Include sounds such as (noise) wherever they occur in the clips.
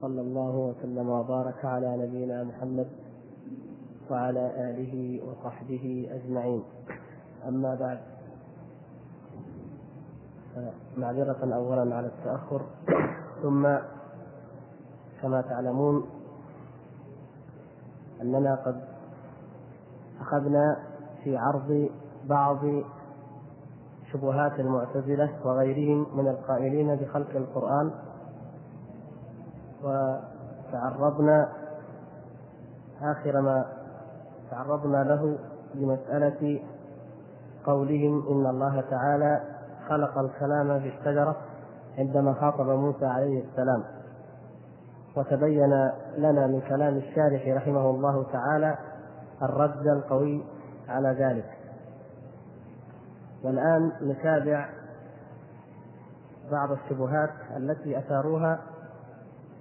صلى الله وسلم وبارك على نبينا محمد وعلى آله وصحبه أجمعين. أما بعد معذرة أولا على التأخر. ثم كما تعلمون أننا قد أخذنا في عرض بعض شبهات المعتزلة وغيرهم من القائلين بخلق القرآن وتعرضنا آخر ما تعرضنا له لمسألة قولهم إن الله تعالى خلق الكلام في الشجرة عندما خاطب موسى عليه السلام وتبين لنا من كلام الشارح رحمه الله تعالى الرد القوي على ذلك. والآن نتابع بعض الشبهات التي أثاروها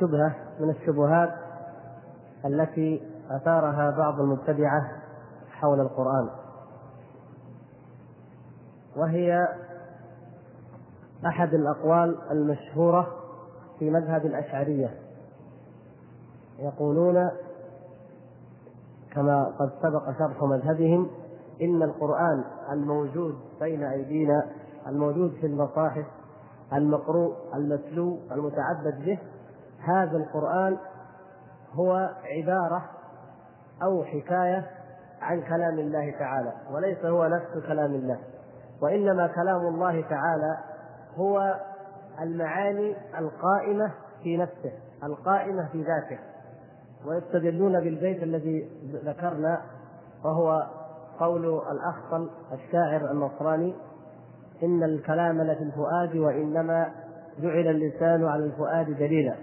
الشبهة من الشبهات التي أثارها بعض المبتدعة حول القرآن. وهي أحد الأقوال المشهورة في مذهب الأشعرية. يقولون كما قد سبق شرح مذهبهم إن القرآن الموجود بين أيدينا الموجود في المصاحف المقروء المتلو المتعبد به هذا القرآن هو عبارة أو حكاية عن كلام الله تعالى وليس هو نفس كلام الله وإنما كلام الله تعالى هو المعاني القائمة في نفسه القائمة في ذاته ويستدلون بالبيت الذي ذكرنا وهو قول الأخطل الشاعر النصراني إن الكلام لفي الفؤاد وإنما جعل اللسان على الفؤاد دليلا.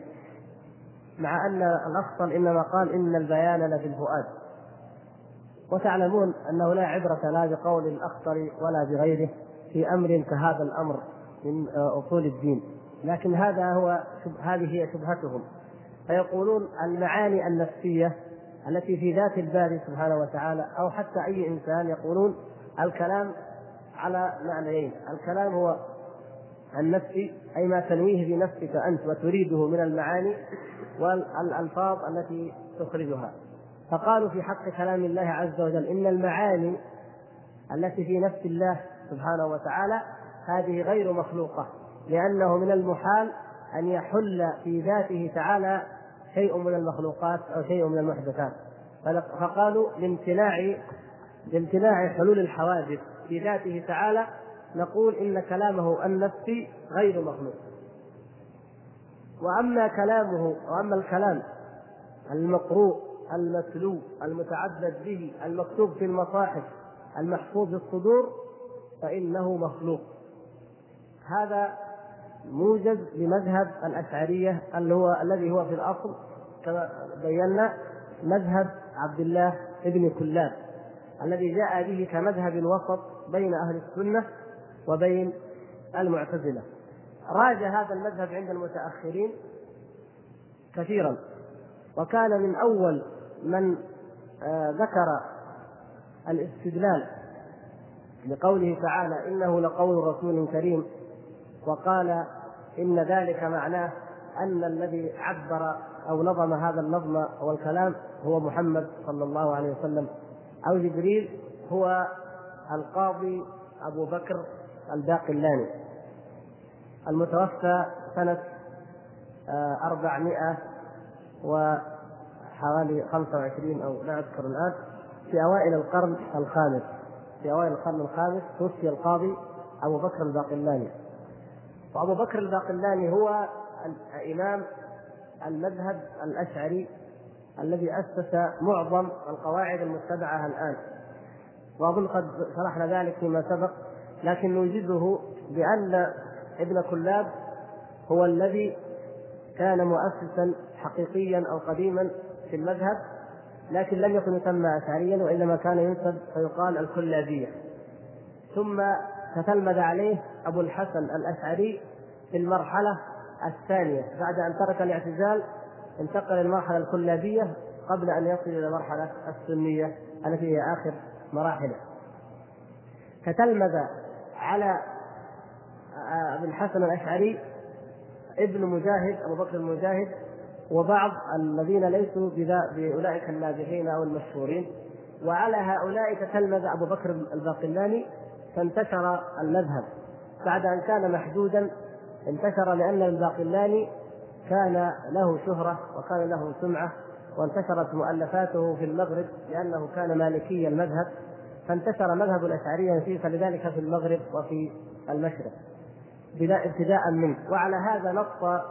مع أن الأخطل إنما قال إن البيان لفي الفؤاد. وتعلمون أنه لا عبرة لا بقول الأخطل ولا بغيره في أمر كهذا الأمر من أصول الدين. لكن هذا هو هذه هي شبهتهم. فيقولون المعاني النفسية التي في ذات الباري سبحانه وتعالى أو حتى أي إنسان يقولون الكلام على معنيين. الكلام هو النفسي أي ما تنويه بنفسك أنت وتريده من المعاني والألفاظ التي تخرجها. فقالوا في حق كلام الله عز وجل إن المعاني التي في نفس الله سبحانه وتعالى هذه غير مخلوقة لأنه من المحال أن يحل في ذاته تعالى شيء من المخلوقات أو شيء من المحدثات. فقالوا لامتناع لامتناع حلول الحوادث في ذاته تعالى نقول إن كلامه النفسي غير مخلوق. وأما كلامه وأما الكلام المقروء المتلو المتعبد به المكتوب في المصاحف المحفوظ في الصدور فإنه مخلوق. هذا موجز لمذهب الأشعرية اللي هو الذي هو في الأصل كما بينا مذهب عبد الله ابن كلاب الذي جاء به كمذهب وسط بين أهل السنة وبين المعتزلة. راج هذا المذهب عند المتأخرين كثيرا. وكان من أول من آه، ذكر الاستدلال لقوله تعالى إنه لقول رسول كريم. وقال إن ذلك معناه أن الذي عبر أو نظم هذا النظم أو الكلام هو محمد صلى الله عليه وسلم. أو جبريل هو القاضي أبو بكر الباقلاني المتوفى سنة آه، أربعمائة وحوالي خمسة وعشرين أو لا أذكر الآن في أوائل القرن الخامس. في أوائل القرن الخامس توفي القاضي أبو بكر الباقلاني. وأبو بكر الباقلاني هو إمام المذهب الأشعري الذي أسس معظم القواعد المتبعة الآن. وأظن قد شرحنا ذلك فيما سبق. لكن نوجزه بأن ابن كلاب هو الذي كان مؤسسا حقيقيا أو قديما في المذهب لكن لم يكن يسمى أشعريا وإنما كان ينسب فيقال الكلابية. ثم تتلمذ عليه أبو الحسن الأشعري في المرحلة الثانية. بعد أن ترك الاعتزال انتقل للمرحلة الكلابية قبل أن يصل إلى المرحلة السنية التي هي آخر مراحله. تتلمذ على ابي الحسن الأشعري ابن مجاهد أبو بكر المجاهد وبعض الذين ليسوا بأولئك الناجحين أو المشهورين. وعلى هؤلاء تتلمذ أبو بكر الباقلاني فانتشر المذهب. بعد أن كان محدودا انتشر لأن الباقلاني كان له شهرة وكان له سمعة وانتشرت مؤلفاته في المغرب لأنه كان مالكي المذهب. فانتشر مذهب الأشعرية فيه فلذلك في المغرب وفي المشرق ابتداء منه. وعلى هذا نص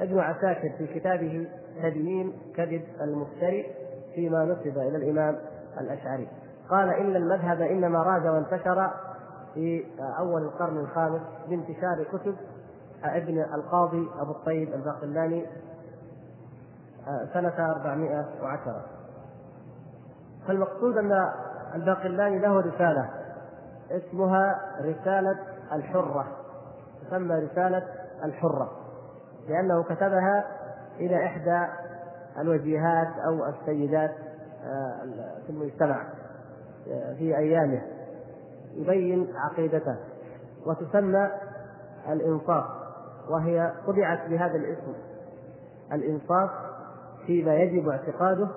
ابن عساكر في كتابه تدمين كذب المفتري فيما نسب إلى الإمام الأشعري. قال إن المذهب إنما راج وانتشر في أول القرن الخامس بانتشار كتب ابن القاضي أبو الطيب الباقلاني سنة 410 فالمقصود أن الباقلاني له رسالة. اسمها رسالة الحرة. تسمى رسالة الحرة. لأنه كتبها إلى إحدى الوجيهات أو السيدات آه، في المجتمع آه، في أيامه. يبين عقيدته. وتسمى الإنصاف. وهي طبعت بهذا الاسم. الإنصاف فيما يجب اعتقاده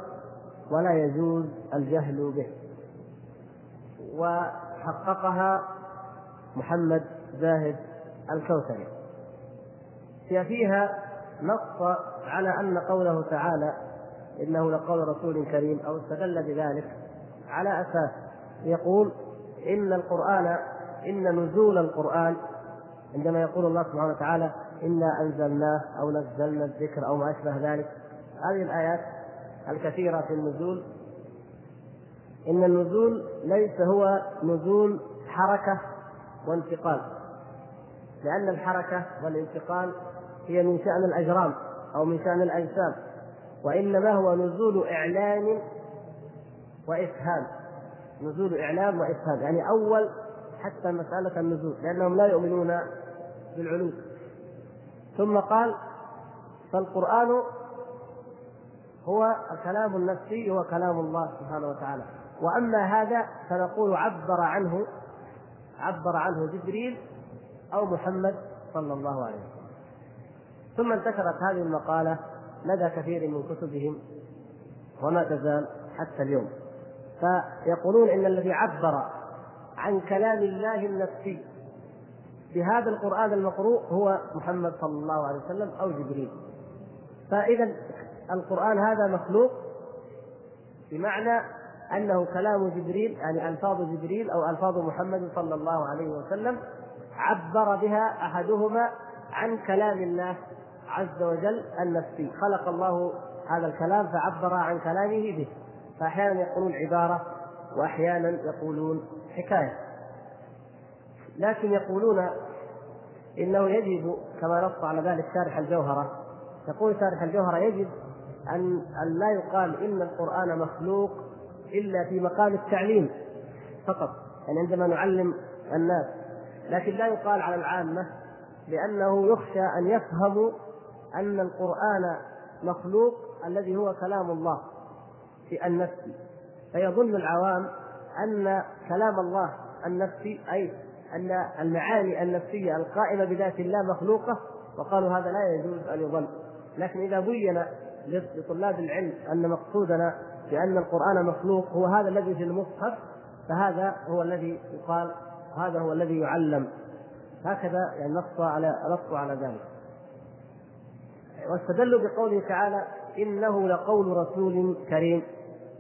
ولا يجوز الجهل به. وحققها محمد زاهد الكوثري. فيها نص على أن قوله تعالى إنه لقول رسول كريم أو استدل بذلك على أساس يقول إن القرآن إن نزول القرآن عندما يقول الله سبحانه وتعالى إنا أنزلناه أو نزلنا الذكر أو ما أشبه ذلك. هذه الآيات الكثيرة في النزول إن النزول ليس هو نزول حركة وانتقال لأن الحركة والانتقال هي من شأن الأجرام أو من شأن الأجسام وإنما هو نزول إعلان وإفهام نزول اعلام وإفهام يعني أول حتى مسألة النزول لأنهم لا يؤمنون بالعلو. ثم قال فالقرآن هو الكلام النفسي هو كلام الله سبحانه وتعالى. وأما هذا فنقول عبر عنه عبر عنه جبريل أو محمد صلى الله عليه وسلم. ثم انتشرت هذه المقالة لدى كثير من كتبهم وما تزال حتى اليوم. فيقولون إن الذي عبر عن كلام الله النفسي بهذا القرآن المقروء هو محمد صلى الله عليه وسلم أو جبريل. فإذا القرآن هذا مخلوق بمعنى أنه كلام جبريل يعني ألفاظ جبريل أو ألفاظ محمد صلى الله عليه وسلم عبر بها أحدهما عن كلام الله عز وجل النفسي. خلق الله هذا الكلام فعبر عن كلامه به. فأحيانا يقولون عبارة وأحيانا يقولون حكاية. لكن يقولون إنه يجب كما نص على ذلك شارح الجوهرة يقول شارح الجوهرة يجب أن لا يقال إن القرآن مخلوق إلا في مقام التعليم فقط يعني عندما نعلم الناس. لكن لا يقال على العامة لأنه يخشى أن يفهموا أن القرآن مخلوق الذي هو كلام الله في النفس. فيظن العوام أن كلام الله النفسي أي أن المعاني النفسية القائمة بذات الله مخلوقة وقالوا هذا لا يجوز أن يظن. لكن إذا بين لطلاب العلم أن مقصودنا بأن القرآن مخلوق هو هذا الذي في المصحف فهذا هو الذي يقال هذا هو الذي يعلم. هكذا يعني نص على نص على ذلك. واستدلوا بقوله تعالى إنه لقول رسول كريم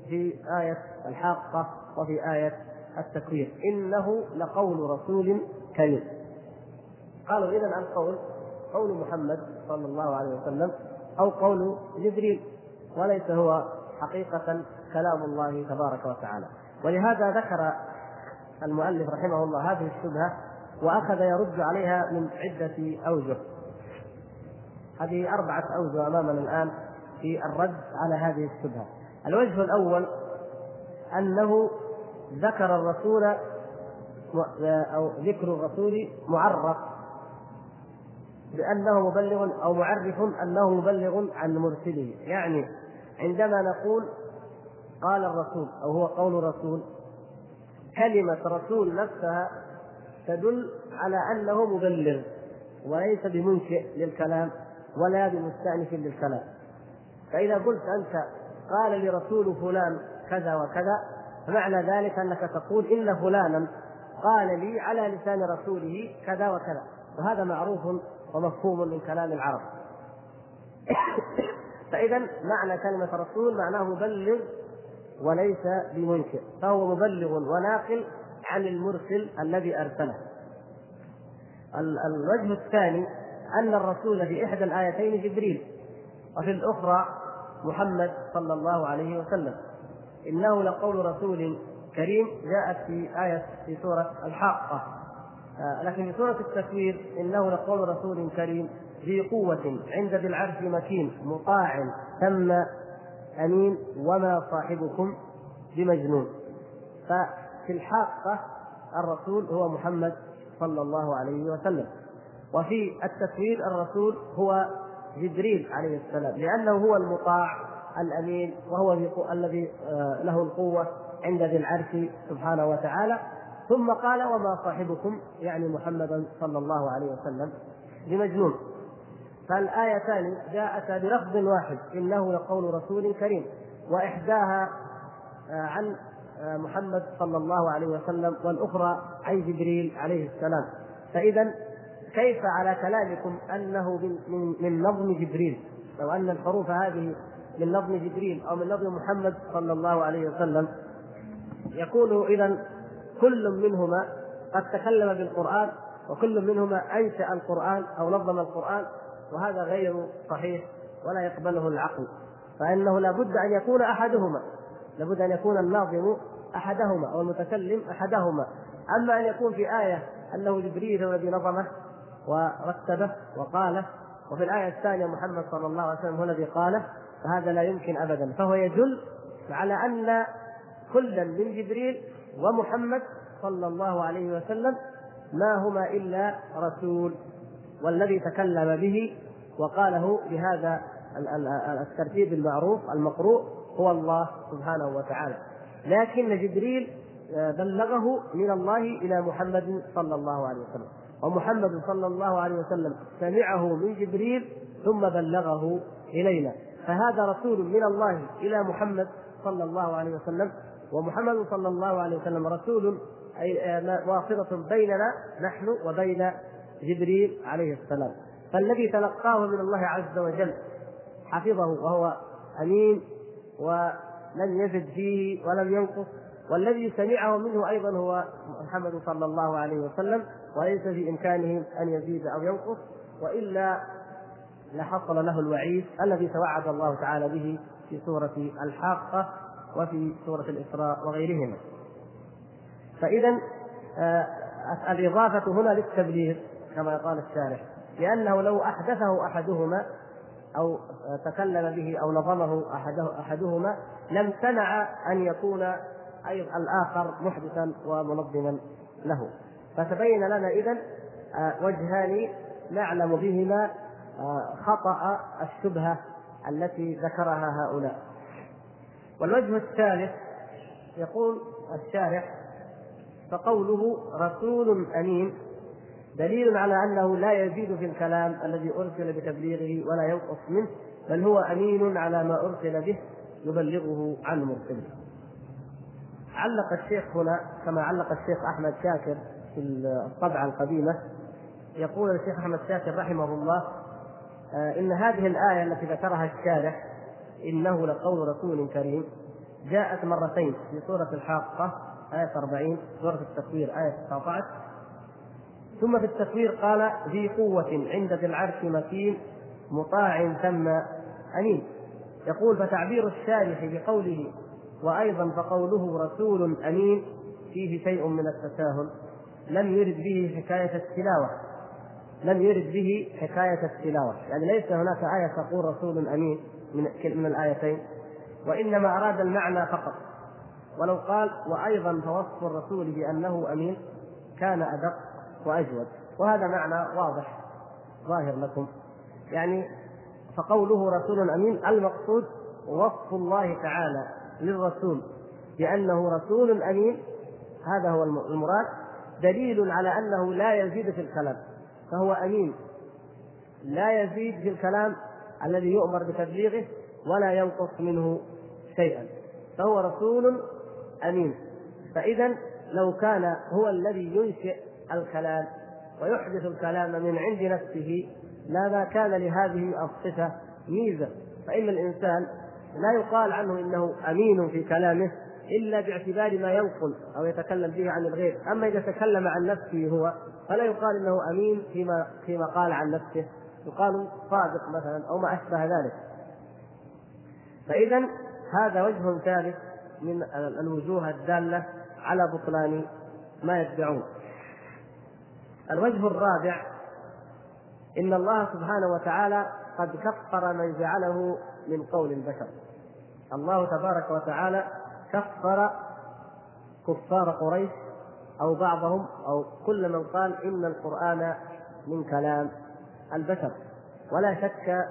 في آية الحاقة وفي آية التكوير. إنه لقول رسول كريم. قالوا إذا القول قول محمد صلى الله عليه وسلم أو قول جبريل وليس هو حقيقة كلام الله تبارك وتعالى. ولهذا ذكر المؤلف رحمه الله هذه الشبهة وأخذ يرد عليها من عدة أوجه. هذه أربعة أوجه أمامنا الآن في الرد على هذه الشبهة. الوجه الأول أنه ذكر الرسول أو ذكر الرسول معرف بأنه مبلغ أو معرف أنه مبلغ عن مرسله. يعني عندما نقول قال الرسول أو هو قول رسول كلمة رسول نفسها تدل على أنه مبلغ وليس بمنشئ للكلام ولا بمستأنف للكلام. فإذا قلت أنت قال لرسول فلان كذا وكذا فمعنى ذلك أنك تقول إن فلانا قال لي على لسان رسوله كذا وكذا وهذا معروف ومفهوم من كلام العرب. فإذا معنى كلمة رسول معناه مبلغ وليس بمنكر فهو مبلغ وناقل عن المرسل الذي أرسله. الوجه الثاني أن الرسول في إحدى الآيتين جبريل وفي الأخرى محمد صلى الله عليه وسلم. إنه لقول رسول كريم جاءت في آية في سورة الحاقة. آه، لكن في سورة التكوير إنه لقول رسول كريم ذي قوة عند ذي العرش مكين مطاع ثم أمين وما صاحبكم بمجنون. ففي الحاقة الرسول هو محمد صلى الله عليه وسلم. وفي التكوير الرسول هو جبريل عليه السلام لأنه هو المطاع الأمين وهو الذي آه، له القوة عند ذي العرش سبحانه وتعالى. ثم قال وما صاحبكم يعني محمدا صلى الله عليه وسلم بمجنون. فالآيتان جاءتا بلفظ واحد إنه لقول رسول كريم وإحداها آه، عن آه، محمد صلى الله عليه وسلم والأخرى عن جبريل عليه السلام. فإذا كيف على كلامكم أنه من, من نظم جبريل؟ لو أن الحروف هذه من نظم جبريل أو من نظم محمد صلى الله عليه وسلم يكون إذا كل منهما قد تكلم بالقرآن وكل منهما أنشأ القرآن أو نظم القرآن وهذا غير صحيح ولا يقبله العقل فإنه لابد أن يكون أحدهما لابد أن يكون الناظم أحدهما أو المتكلم أحدهما. أما أن يكون في آية أنه جبريل هو الذي نظمه ورتبه وقاله وفي الآية الثانية محمد صلى الله عليه وسلم هو الذي قاله فهذا لا يمكن أبدا. فهو يدل على أن كلا من جبريل ومحمد صلى الله عليه وسلم ما هما إلا رسول. والذي تكلم به وقاله بهذا الترتيب المعروف المقروء هو الله سبحانه وتعالى. لكن جبريل آه، بلغه من الله إلى محمد صلى الله عليه وسلم. ومحمد صلى الله عليه وسلم سمعه من جبريل ثم بلغه إلينا. فهذا رسول من الله إلى محمد صلى الله عليه وسلم. ومحمد صلى الله عليه وسلم رسول أي آه، واسطة بيننا نحن وبين جبريل عليه السلام. فالذي تلقاه من الله عز وجل حفظه وهو أمين ولم يزد فيه ولم ينقص والذي سمعه منه أيضا هو محمد صلى الله عليه وسلم وليس في إمكانه أن يزيد أو ينقص وإلا لحصل له الوعيد الذي توعد الله تعالى به في سورة الحاقة وفي سورة الإسراء وغيرهما. فإذا آه، الإضافة هنا للتبليغ. كما قال الشارح لأنه لو أحدثه أحدهما أو تكلم به أو نظمه أحده أحدهما لم تنع أن يكون الآخر محدثا ومنظما له. فتبين لنا إذا آه، وجهان نعلم بهما آه، خطأ الشبهة التي ذكرها هؤلاء. والوجه الثالث يقول الشارح فقوله رسول أمين دليل على أنه لا يزيد في الكلام الذي أرسل بتبليغه ولا ينقص منه بل هو أمين على ما أرسل به يبلغه عن مرسله. علق الشيخ هنا كما علق الشيخ أحمد شاكر في الطبعة القديمة. يقول الشيخ أحمد شاكر رحمه الله آه، إن هذه الآية التي ذكرها الشارح إنه لقول رسول كريم. جاءت مرتين في سورة الحاقة آية 40 سورة التكوير آية 19 ثم في التكوير قال ذي قوة عند ذي العرش مكين مطاع ثم أمين يقول فتعبير الشارح بقوله وأيضا فقوله رسول أمين فيه شيء من التساهل. لم يرد به حكاية التلاوة. لم يرد به حكاية التلاوة. يعني ليس هناك آية تقول رسول أمين من من الآيتين. وإنما أراد المعنى فقط. ولو قال وأيضا فوصف الرسول بأنه أمين كان أدق. وأجود. وهذا معنى واضح ظاهر لكم. يعني فقوله رسول أمين المقصود وصف الله تعالى للرسول بأنه رسول أمين هذا هو المراد. دليل على أنه لا يزيد في الكلام فهو أمين. لا يزيد في الكلام الذي يؤمر بتبليغه ولا ينقص منه شيئا فهو رسول أمين. فإذا لو كان هو الذي ينشئ الكلام ويحدث الكلام من عند نفسه لما كان لهذه الصفة ميزة. فإن الإنسان لا يقال عنه إنه أمين في كلامه إلا باعتبار ما ينقل أو يتكلم به عن الغير. أما إذا تكلم عن نفسه هو فلا يقال إنه أمين فيما فيما قال عن نفسه. يقال صادق مثلا أو ما أشبه ذلك. فإذا هذا وجه ثالث من الوجوه الدالة على بطلان ما يدعون الوجه الرابع إن الله سبحانه وتعالى قد كفر من جعله من قول البشر. الله تبارك وتعالى كفر كفار قريش أو بعضهم أو كل من قال إن القرآن من كلام البشر. ولا شك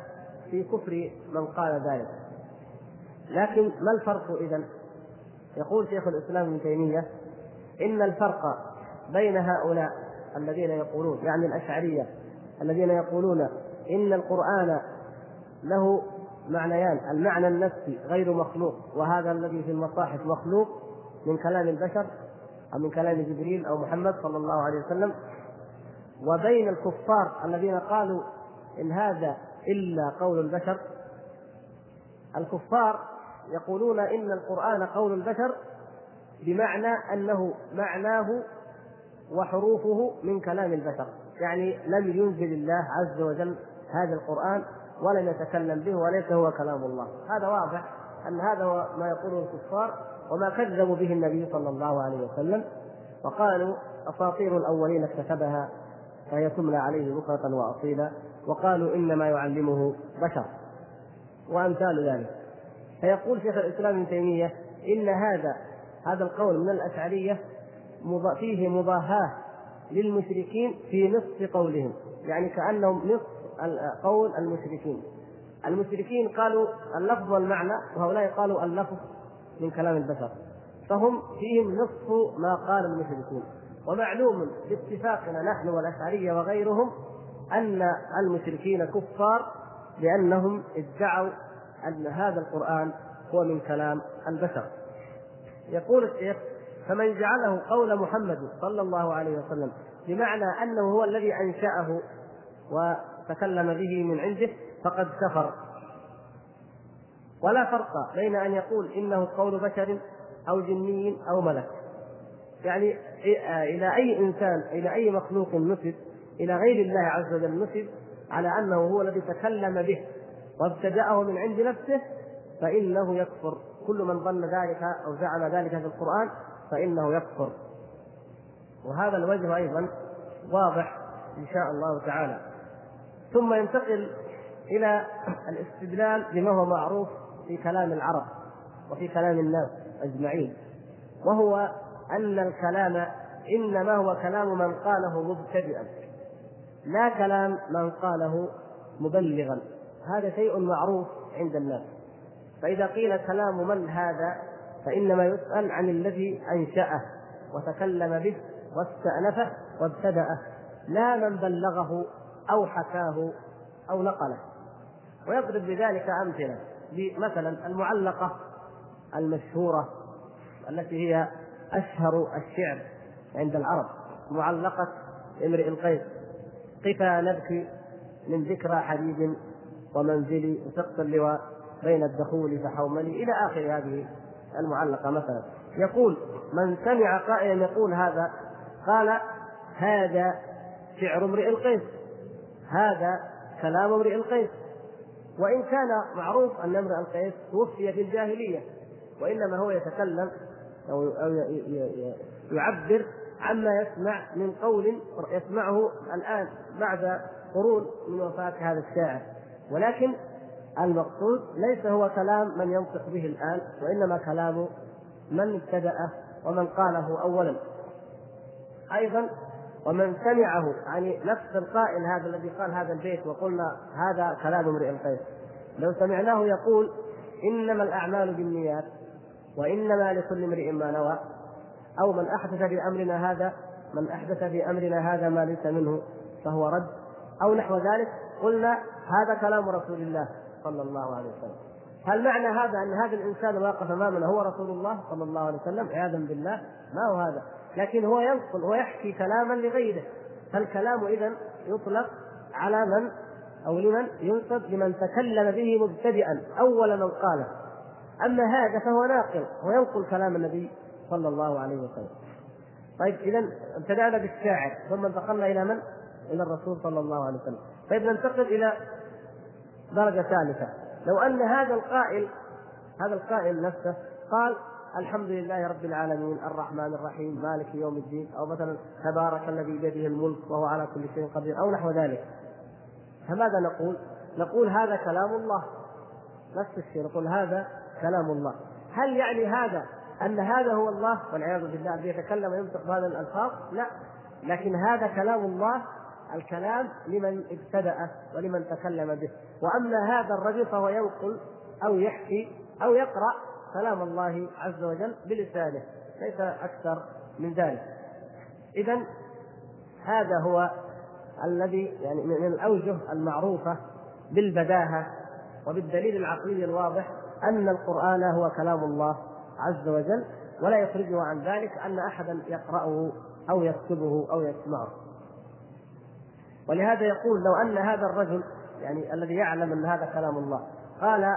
في كفر من قال ذلك. لكن ما الفرق إذا يقول شيخ الإسلام ابن تيمية إن الفرق بين هؤلاء الذين يقولون يعني الأشعرية الذين يقولون إن القرآن له معنيان المعنى النفسي غير مخلوق وهذا الذي في المصاحف مخلوق من كلام البشر أو من كلام جبريل أو محمد صلى الله عليه وسلم. وبين الكفار الذين قالوا إن هذا إلا قول البشر الكفار يقولون إن القرآن قول البشر بمعنى أنه معناه وحروفه من كلام البشر. يعني لم ينزل الله عز وجل هذا القرآن ولم يتكلم به وليس هو كلام الله. هذا واضح أن هذا هو ما يقوله الكفار وما كذبوا به النبي صلى الله عليه وسلم. وقالوا أساطير الأولين اكتسبها فهي تملى عليه بكرة وأصيلا. وقالوا إنما يعلمه بشر. وأمثال ذلك. فيقول شيخ الإسلام ابن تيمية إن هذا هذا القول من الأشعرية فيه مضاهاة للمشركين في نصف قولهم يعني كأنهم نصف قول المشركين. المشركين قالوا اللفظ والمعنى وهؤلاء قالوا اللفظ من كلام البشر. فهم فيهم نصف ما قال المشركون. ومعلوم باتفاقنا نحن والأشعرية وغيرهم أن المشركين كفار لأنهم ادعوا أن هذا القرآن هو من كلام البشر. يقول الشيخ فمن جعله قول محمد صلى الله عليه وسلم بمعنى أنه هو الذي أنشأه وتكلم به من عنده فقد كفر. ولا فرق بين أن يقول إنه قول بشر أو جني أو ملك. يعني إلى أي إنسان إلى أي مخلوق نسب إلى غير الله عز وجل نسب على أنه هو الذي تكلم به وابتدأه من عند نفسه فإنه يكفر. كل من ظن ذلك أو زعم ذلك في القرآن فإنه يكفر. وهذا الوجه أيضا واضح إن شاء الله تعالى. ثم ينتقل إلى الاستدلال بما هو معروف في كلام العرب وفي كلام الناس أجمعين وهو أن الكلام إنما هو كلام من قاله مبتدئا لا كلام من قاله مبلغا. هذا شيء معروف عند الناس. فإذا قيل كلام من هذا فإنما يسأل عن الذي أنشأه وتكلم به واستأنفه وابتدأه. لا من بلغه أو حكاه أو نقله. ويضرب بذلك أمثلة مثلا المعلقة المشهورة التي هي أشهر الشعر عند العرب معلقة امرئ القيس قفا نبكي من ذكرى حبيب ومنزلي وسقط اللواء بين الدخول فحوملي إلى آخر هذه المعلقة مثلا. يقول من سمع قائلا يقول هذا قال هذا شعر امرئ القيس هذا كلام امرئ القيس. وإن كان معروف أن امرئ القيس توفي في الجاهلية وإنما هو يتكلم أو يعبر عما يسمع من قول يسمعه الآن بعد قرون من وفاة هذا الشاعر. ولكن المقصود ليس هو كلام من ينطق به الآن وإنما كلام من ابتدأه ومن قاله أولا. أيضا ومن سمعه يعني نفس القائل هذا الذي قال هذا البيت وقلنا هذا كلام امرئ القيس لو سمعناه يقول إنما الأعمال بالنيات وإنما لكل امرئ ما نوى أو من أحدث في أمرنا هذا من أحدث في أمرنا هذا ما ليس منه فهو رد. أو نحو ذلك قلنا هذا كلام رسول الله. صلى الله عليه وسلم. هل معنى هذا أن هذا الإنسان واقف أمامنا هو رسول الله صلى الله عليه وسلم؟ عياذا بالله ما هو هذا؟ لكن هو ينقل ويحكي كلاما لغيره. فالكلام اذا يطلق على من أو لمن ينسب لمن تكلم به مبتدئا أول من قاله. أما هذا فهو ناقل وينقل كلام النبي صلى الله عليه وسلم. طيب اذا ابتدأنا بالشاعر ثم انتقلنا إلى من؟ إلى الرسول صلى الله عليه وسلم. طيب ننتقل إلى درجة ثالثة. لو أن هذا القائل هذا القائل نفسه قال الحمد لله رب العالمين الرحمن الرحيم مالك يوم الدين أو مثلا تبارك الذي بيده الملك وهو على كل شيء قدير أو نحو ذلك. فماذا نقول؟ نقول هذا كلام الله. نفس الشيء نقول هذا كلام الله. هل يعني هذا أن هذا هو الله؟ والعياذ بالله الذي يتكلم وينطق بهذه الألفاظ؟ لا. لكن هذا كلام الله الكلام لمن ابتدأ ولمن تكلم به. وأما هذا الرجل فهو ينقل أو يحكي أو يقرأ كلام الله عز وجل بلسانه. ليس أكثر من ذلك. إذا هذا هو الذي يعني من الأوجه المعروفة بالبداهة وبالدليل العقلي الواضح أن القرآن هو كلام الله عز وجل ولا يخرجه عن ذلك أن أحدا يقرأه أو يكتبه أو يسمعه. ولهذا يقول لو أن هذا الرجل يعني الذي يعلم أن هذا كلام الله قال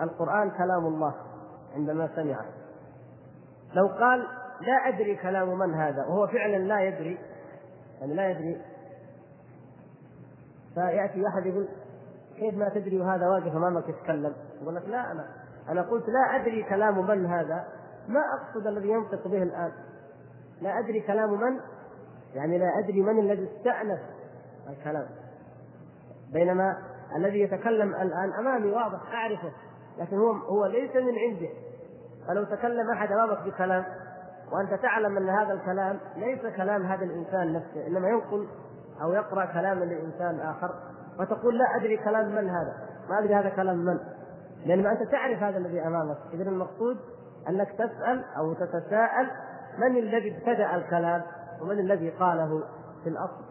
القرآن كلام الله عندما سمعه. لو قال لا أدري كلام من هذا وهو فعلا لا يدري يعني لا يدري فيأتي أحد يقول كيف ما تدري وهذا واقف أمامك يتكلم؟ يقول لك لا أنا أنا قلت لا أدري كلام من هذا. ما أقصد الذي ينطق به الآن. لا أدري كلام من يعني لا أدري من الذي استأنف الكلام. بينما الذي يتكلم الآن أمامي واضح أعرفه لكن هو هو ليس من عنده. فلو تكلم أحد أمامك بكلام وأنت تعلم أن هذا الكلام ليس كلام هذا الإنسان نفسه إنما ينقل أو يقرأ كلاما لإنسان آخر وتقول لا أدري كلام من هذا. ما أدري هذا كلام من. لأن أنت تعرف هذا الذي أمامك. اذا المقصود أنك تسأل أو تتساءل من الذي ابتدأ الكلام ومن الذي قاله في الأصل.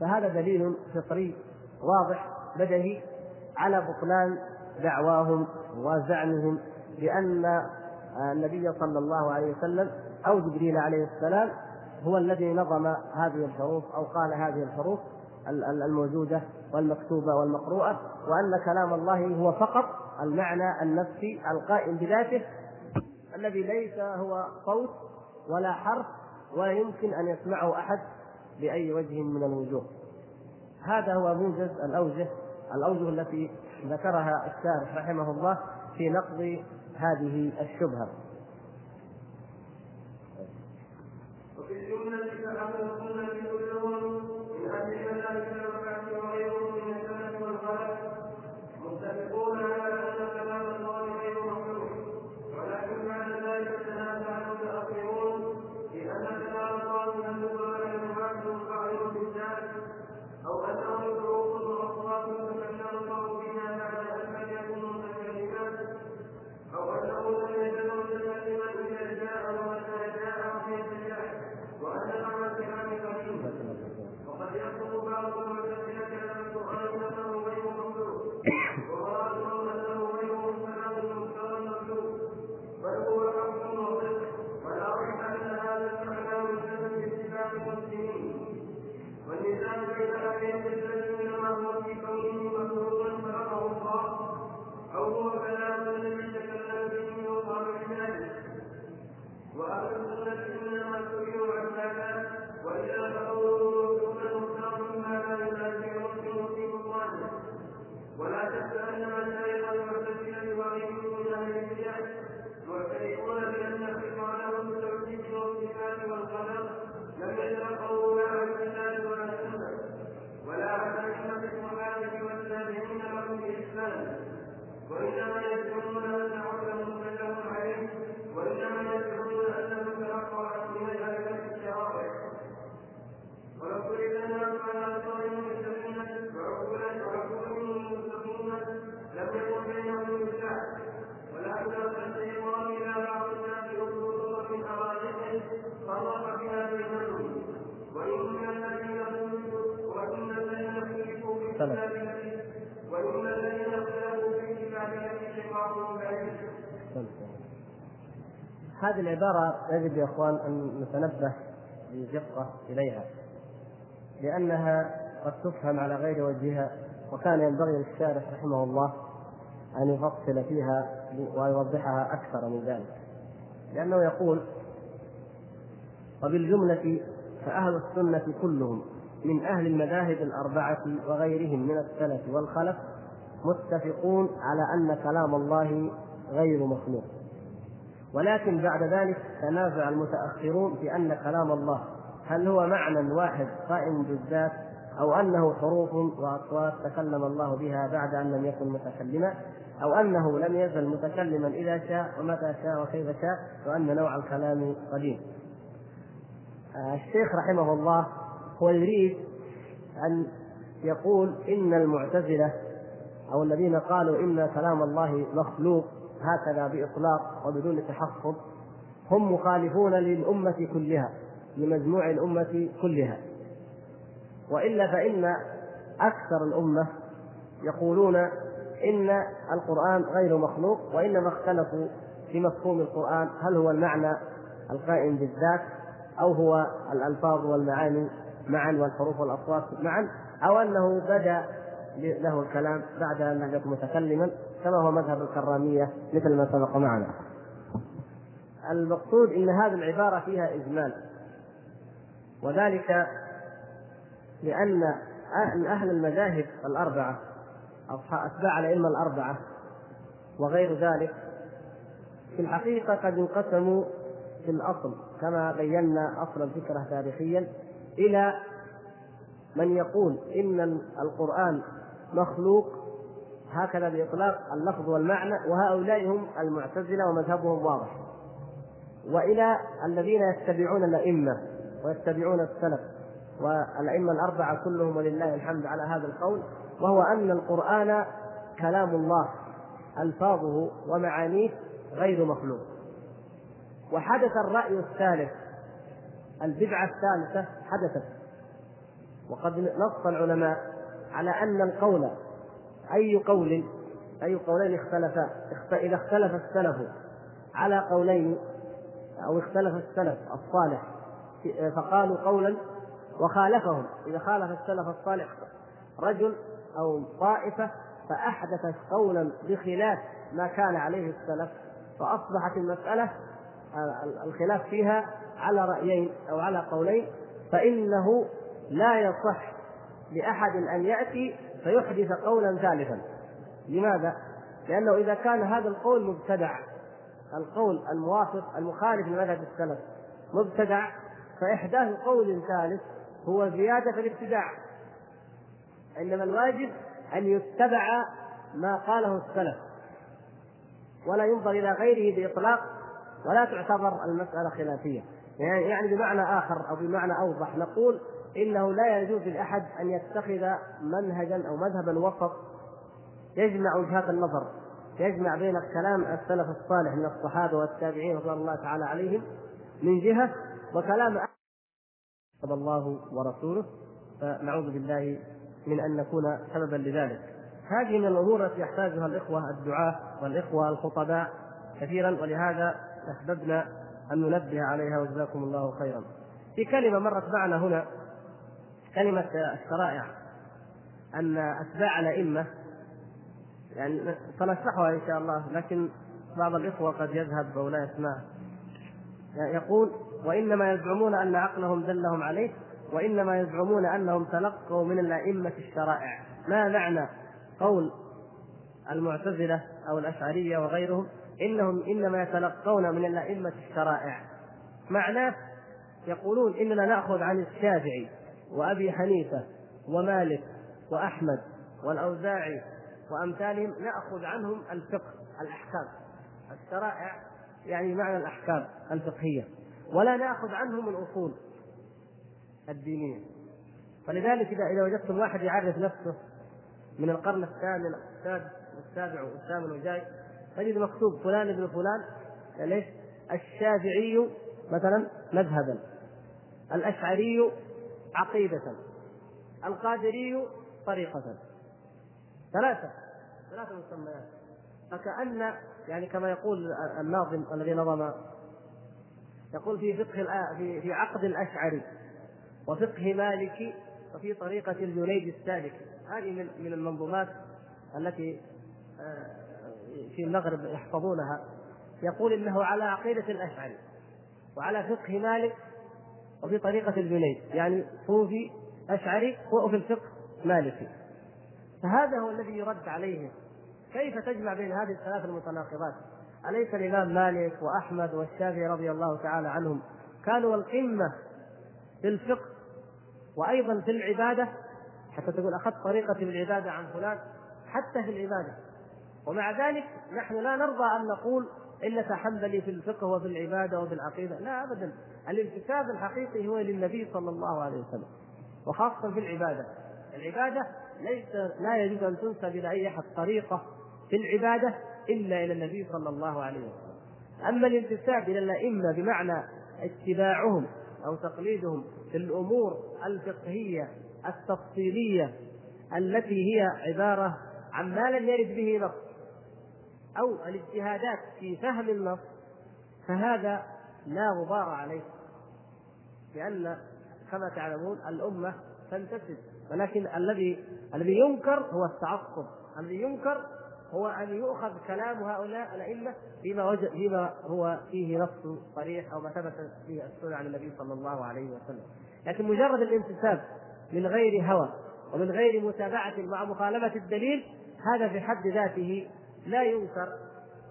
فهذا دليل فطري واضح بدهي على بطلان دعواهم وزعمهم بأن النبي صلى الله عليه وسلم أو جبريل عليه السلام هو الذي نظم هذه الحروف أو قال هذه الحروف الموجودة والمكتوبة والمقروءة وأن كلام الله هو فقط المعنى النفسي القائم بذاته الذي ليس هو صوت ولا حرف ولا يمكن أن يسمعه أحد. بأي وجه من الوجوه. هذا هو موجز الأوجه الأوجه التي ذكرها الشارح رحمه الله في نقض هذه الشبهة. وفي الجملة هذه العبارة يجب يا إخوان أن نتنبه بدقة إليها لأنها قد تفهم على غير وجهها وكان ينبغي للشارح رحمه الله أن يفصل فيها ويوضحها أكثر من ذلك لأنه يقول وبالجملة فأهل السنة كلهم من أهل المذاهب الأربعة وغيرهم من السلف والخلف متفقون على أن كلام الله غير مخلوق. ولكن بعد ذلك تنازع المتأخرون في أن كلام الله هل هو معنى واحد قائم بالذات أو أنه حروف وأصوات تكلم الله بها بعد أن لم يكن متكلما أو أنه لم يزل متكلما إذا شاء ومتى شاء وكيف شاء وأن نوع الكلام قديم. الشيخ رحمه الله هو يريد أن يقول إن المعتزلة أو الذين قالوا إن كلام الله مخلوق هكذا بإطلاق وبدون تحفظ هم مخالفون للأمة كلها لمجموع الأمة كلها. وإلا فإن أكثر الأمة يقولون إن القرآن غير مخلوق وإنما اختلفوا في مفهوم القرآن هل هو المعنى القائم بالذات أو هو الألفاظ والمعاني معا والحروف والأصوات معا أو أنه بدأ له الكلام بعد أن لم يكن متكلما. كما هو مذهب الكرامية مثل ما سبق معنا. المقصود إن هذه العبارة فيها إجمال. وذلك لأن أهل المذاهب الأربعة أتباع الأئمة الأربعة وغير ذلك في الحقيقة قد انقسموا في الأصل كما بينا أصل الفكرة تاريخيا إلى من يقول إن القرآن مخلوق هكذا بإطلاق اللفظ والمعنى وهؤلاء هم المعتزلة ومذهبهم واضح. وإلى الذين يتبعون الأئمة ويتبعون السلف والأئمة الأربعة كلهم ولله الحمد على هذا القول وهو أن القرآن كلام الله ألفاظه ومعانيه غير مخلوق. وحدث الرأي الثالث البدعة الثالثة حدثت. وقد نص العلماء على أن القول أي قول أي قولين اختلفا إذا اختلف السلف على قولين أو اختلف السلف الصالح فقالوا قولا وخالفهم. إذا خالف السلف الصالح رجل أو طائفة فأحدثت قولا بخلاف ما كان عليه السلف فأصبحت المسألة الخلاف فيها على رأيين أو على قولين فإنه لا يصح لأحد أن يأتي فيحدث قولا ثالثا. لماذا؟ لأنه إذا كان هذا القول مبتدع القول الموافق المخالف لمذهب السلف مبتدع فإحداث قول ثالث هو زيادة في الابتداع. إنما الواجب أن يتبع ما قاله السلف ولا ينظر إلى غيره بإطلاق ولا تعتبر المسألة خلافية. يعني, يعني بمعنى آخر أو بمعنى أوضح نقول إنه لا يجوز لأحد أن يتخذ منهجا أو مذهبا وسط يجمع وجهات النظر يجمع بين كلام السلف الصالح من الصحابة والتابعين رضوان الله تعالى عليهم من جهة وكلام الله ورسوله فنعوذ بالله من أن نكون سببا لذلك. هذه من الأمور التي يحتاجها الإخوة الدعاة والإخوة الخطباء كثيرا ولهذا أحببنا أن ننبه عليها وجزاكم الله خيرا. في كلمة مرت معنا هنا كلمة الشرائع أن أتباع الأئمة يعني سنشرحها إن شاء الله لكن بعض الإخوة قد يذهب أو لا يسمع. يقول وإنما يزعمون أن عقلهم دلهم عليه وإنما يزعمون أنهم تلقوا من الأئمة الشرائع. ما معنى قول المعتزلة أو الأشعرية وغيرهم إنهم إنما يتلقون من الأئمة الشرائع؟ معناه يقولون إننا نأخذ عن الشافعي. وأبي حنيفة ومالك وأحمد والأوزاعي وأمثالهم نأخذ عنهم الفقه الأحكام الشرائع يعني معنى الأحكام الفقهية ولا نأخذ عنهم الأصول الدينية فلذلك اذا إذا وجدتم واحد يعرف نفسه من القرن الثامن السادس والسابع والثامن وجاي تجد مكتوب فلان ابن فلان ليش؟ الشافعي مثلا مذهبا الأشعري عقيدة. القادري طريقة. ثلاثة. ثلاثة مسميات. فكأن يعني كما يقول الناظم الذي نظم يقول في فقه في في عقد الأشعري وفقه مالك وفي طريقة الجنيد السالكي هذه من من المنظومات التي آه، في المغرب يحفظونها. يقول إنه على عقيدة الأشعري وعلى فقه مالك وفي طريقة الجنيد يعني صوفي أشعري وفي الفقه مالكي. فهذا هو الذي يرد عليهم كيف تجمع بين هذه الثلاث المتناقضات؟ أليس الإمام مالك وأحمد والشافعي رضي الله تعالى عنهم كانوا القمة في الفقه وأيضا في العبادة؟ حتى تقول أخذت طريقتي في العبادة عن فلان حتى في العبادة. ومع ذلك نحن لا نرضى أن نقول إنك حنبلي في الفقه وفي العبادة وفي العقيدة. لا أبدا. الانتساب الحقيقي هو للنبي صلى الله عليه وسلم وخاصة في العبادة. العبادة ليس لا يجوز أن تنسب إلى أي أحد طريقة في العبادة إلا إلى النبي صلى الله عليه وسلم. أما الانتساب إلى الأئمة بمعنى اتباعهم أو تقليدهم في الأمور الفقهية التفصيلية التي هي عبارة عن ما لم يرد به نص أو الاجتهادات في فهم النص فهذا لا غبار عليه لأن كما تعلمون الأمة تنتسب ولكن الذي الذي ينكر هو التعصب الذي ينكر هو أن يؤخذ كلام هؤلاء الأئمة فيما وجد فيما هو فيه نص صريح أو ما ثبت فيه السنة عن النبي صلى الله عليه وسلم. لكن مجرد الانتساب من غير هوى ومن غير متابعة مع مخالفة الدليل هذا في حد ذاته لا ينكر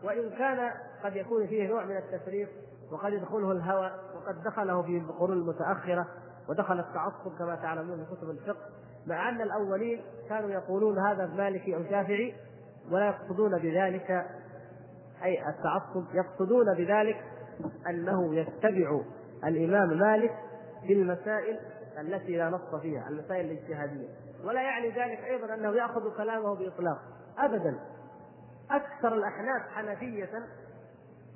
وإن كان قد يكون فيه نوع من التفريط وقد يدخله الهوى وقد دخله في القرون المتأخرة ودخل التعصب كما تعلمون في كتب الفقه مع أن الأولين كانوا يقولون هذا مالكي أو شافعي ولا يقصدون بذلك أي التعصب يقصدون بذلك أنه يتبع الإمام مالك في المسائل التي لا نص فيها المسائل الاجتهادية. ولا يعني ذلك أيضا أنه يأخذ كلامه بإطلاق ابدا. أكثر الاحناف حنفية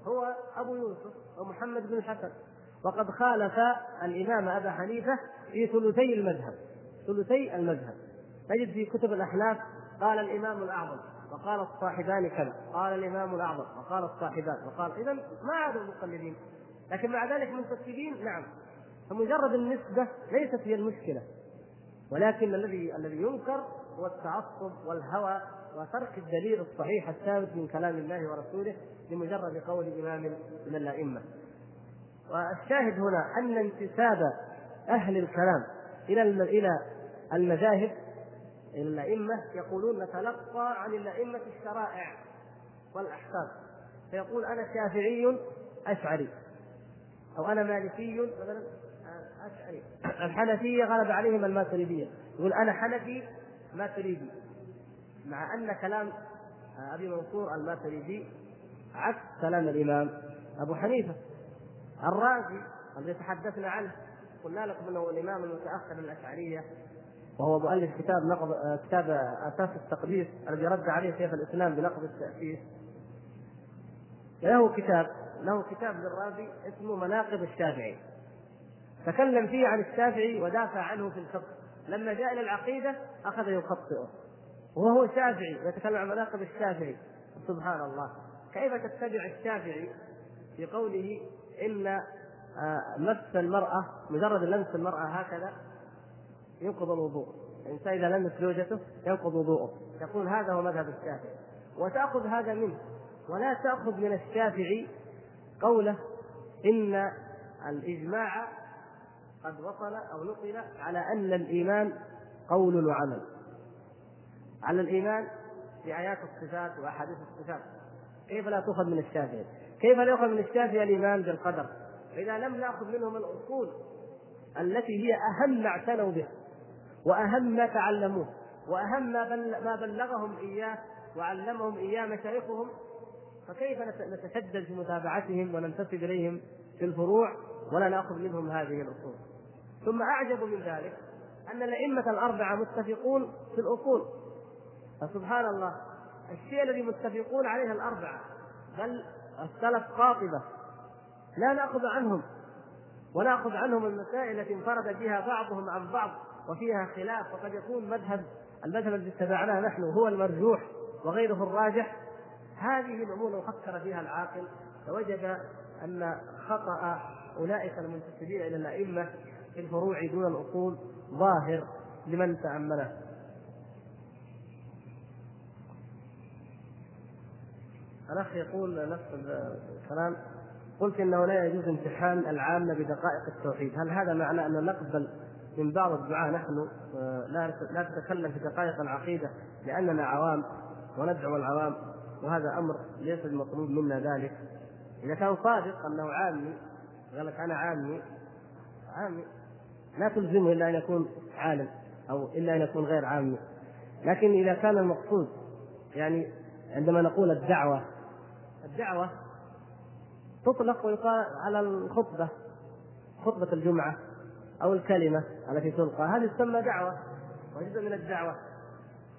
هو أبو يوسف ومحمد بن الحسن وقد خالف الإمام أبا حنيفة في ثلثي المذهب. ثلثي المذهب. تجد في كتب الأحناف قال الإمام الأعظم وقال الصاحبان كذا قال الإمام الأعظم وقال الصاحبان وقال إذا ما عادوا مقلدين لكن مع ذلك منتسبين نعم فمجرد النسبة ليست هي المشكلة. ولكن الذي الذي ينكر هو التعصب والهوى وترك الدليل الصحيح الثابت من كلام الله ورسوله لمجرد قول إمام من الأئمة. والشاهد هنا أن انتساب أهل الكلام إلى إلى المذاهب إلى الأئمة يقولون نتلقى عن الأئمة الشرائع والأحكام. فيقول أنا شافعي أشعري أو أنا مالكي مثلا أشعري. الحنفية غلب عليهم الماتريدية يقول أنا حنفي ماتريدي مع أن كلام أبي منصور الماتريدي عكس كلام الإمام أبو حنيفة. الرازي الذي تحدثنا عنه قلنا لكم أنه الإمام المتأخر من الأشعرية وهو مؤلف كتاب نقض كتاب أساس التقديس الذي رد عليه شيخ الإسلام بنقض التأسيس. له كتاب له كتاب للرازي اسمه مناقب الشافعي. تكلم فيه عن الشافعي ودافع عنه في الفقه. لما جاء إلى العقيدة أخذ يخطئه. وهو شافعي يتكلم عن مناقب الشافعي سبحان الله. كيف تتبع الشافعي في قوله ان مس المرأة مجرد لمس المرأة هكذا ينقض الوضوء. الإنسان إذا لمس زوجته ينقض وضوءه. يقول هذا هو مذهب الشافعي. وتأخذ هذا منه. ولا تأخذ من الشافعي قوله إن الإجماع قد وصل أو نقل على أن الإيمان قول وعمل. على الإيمان بآيات الصفات وأحاديث الصفات كيف لا تؤخذ من الشافعي؟ كيف لا يؤخذ من الشافعي الإيمان بالقدر؟ إذا لم نأخذ منهم الأصول التي هي أهم ما اعتنوا به وأهم ما تعلموه وأهم ما بلغهم إياه وعلمهم إياه مشايخهم فكيف نتشدد في متابعتهم وننتسب إليهم في الفروع ولا نأخذ منهم هذه الأصول ثم أعجب من ذلك أن الأئمة الأربعة متفقون في الأصول فسبحان الله الشيء الذي متفقون عليه الأربعة بل السلف قاطبة لا نأخذ عنهم ونأخذ عنهم المسائل التي انفرد بها بعضهم عن بعض وفيها خلاف وقد يكون مذهب المذهب الذي اتبعناه نحن هو المرجوح وغيره الراجح. هذه الأمور لو فكر فيها العاقل لوجد أن خطأ أولئك المنتسبين إلى الأئمة في الفروع دون الأصول ظاهر لمن تأمله. الأخ يقول نفس الكلام قلت إنه لا يجوز امتحان العامة بدقائق التوحيد، هل هذا معنى ان نقبل من بعض الدعاء نحن لا لا نتكلم في دقائق العقيدة لأننا عوام وندعو العوام وهذا أمر ليس المطلوب منا ذلك. إذا كان صادق أنه عامي قال لك أنا عامي عامي لا تلزمه إلا أن يكون عالم أو إلا أن يكون غير عامي. لكن إذا كان المقصود يعني عندما نقول الدعوة الدعوة تطلق ويقال على الخطبة خطبة الجمعة أو الكلمة التي تلقى. هذه تسمى دعوة وجزء من الدعوة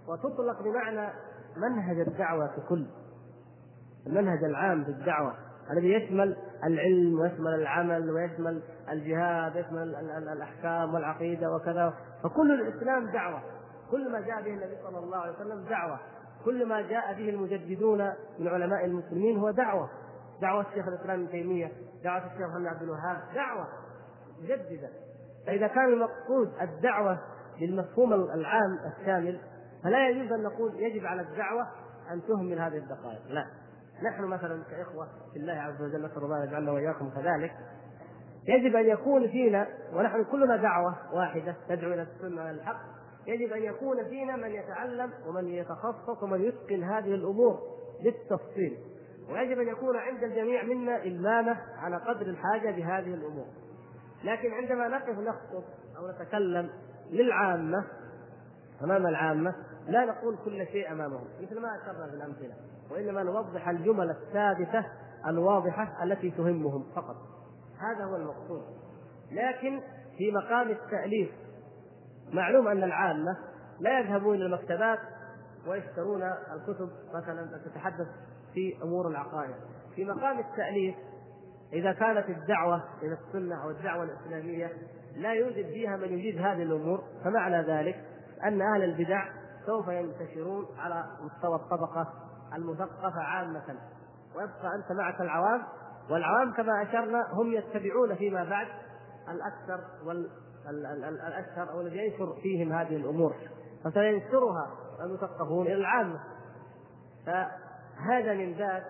وتطلق بمعنى منهج الدعوة ككل المنهج العام في الدعوة الذي يشمل العلم ويشمل العمل ويشمل الجهاد ويشمل الأحكام والعقيدة وكذا. فكل الإسلام دعوة كل ما جاء به النبي صلى الله عليه وسلم دعوة. كل ما جاء به المجددون من علماء المسلمين هو دعوة. دعوة شيخ الإسلام ابن تيمية دعوة الشيخ محمد عبد الوهاب دعوة مجددة. فإذا كان المقصود الدعوة للمفهوم العام الشامل فلا يجوز أن نقول يجب على الدعوة أن تهمل هذه الدقائق. لا. نحن مثلا كإخوة في الله عز وجل نسأل الله أن يجعلنا وإياكم كذلك. يجب أن يكون فينا ونحن كلنا دعوة واحدة تدعو إلى السنة والحق. يجب أن يكون فينا من يتعلم ومن يتخصص ومن يتقن هذه الأمور بالتفصيل ويجب أن يكون عند الجميع منا إلمامة على قدر الحاجة بهذه الأمور. لكن عندما نقف نخطب أو نتكلم للعامة أمام العامة لا نقول كل شيء أمامهم مثل ما اشرنا في الامثله وإنما نوضح الجمل الثابتة الواضحة التي تهمهم فقط. هذا هو المقصود. لكن في مقام التأليف معلوم أن العامة لا يذهبون إلى المكتبات ويشترون الكتب مثلا تتحدث في أمور العقائد. في مقام التأليف إذا كانت الدعوة إلى السنة أو الدعوة الإسلامية لا يوجد فيها من يجيد هذه الأمور فمعنى ذلك أن أهل البدع سوف ينتشرون على مستوى الطبقة المثقفة عامة. ويبقى أنت معك العوام والعوام كما أشرنا هم يتبعون فيما بعد الأكثر والأشهر أو الذي ينشر فيهم هذه الأمور فسينشرها المثقفون إلى العامة فهذا من باب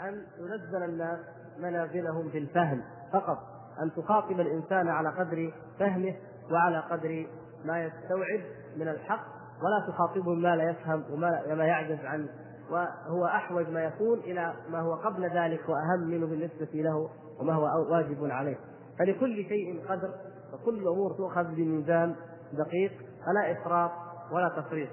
أن ينزل الناس منازلهم في الفهم فقط أن تخاطب الإنسان على قدر فهمه وعلى قدر ما يستوعب من الحق ولا تخاطبه ما لا يفهم وما ما يعجز عن وهو أحوج ما يكون إلى ما هو قبل ذلك وأهم منه بالنسبة له وما هو واجب عليه. فلكل شيء قدر وكل الأمور تؤخذ بميزان دقيق فلا إفراط ولا تفريط.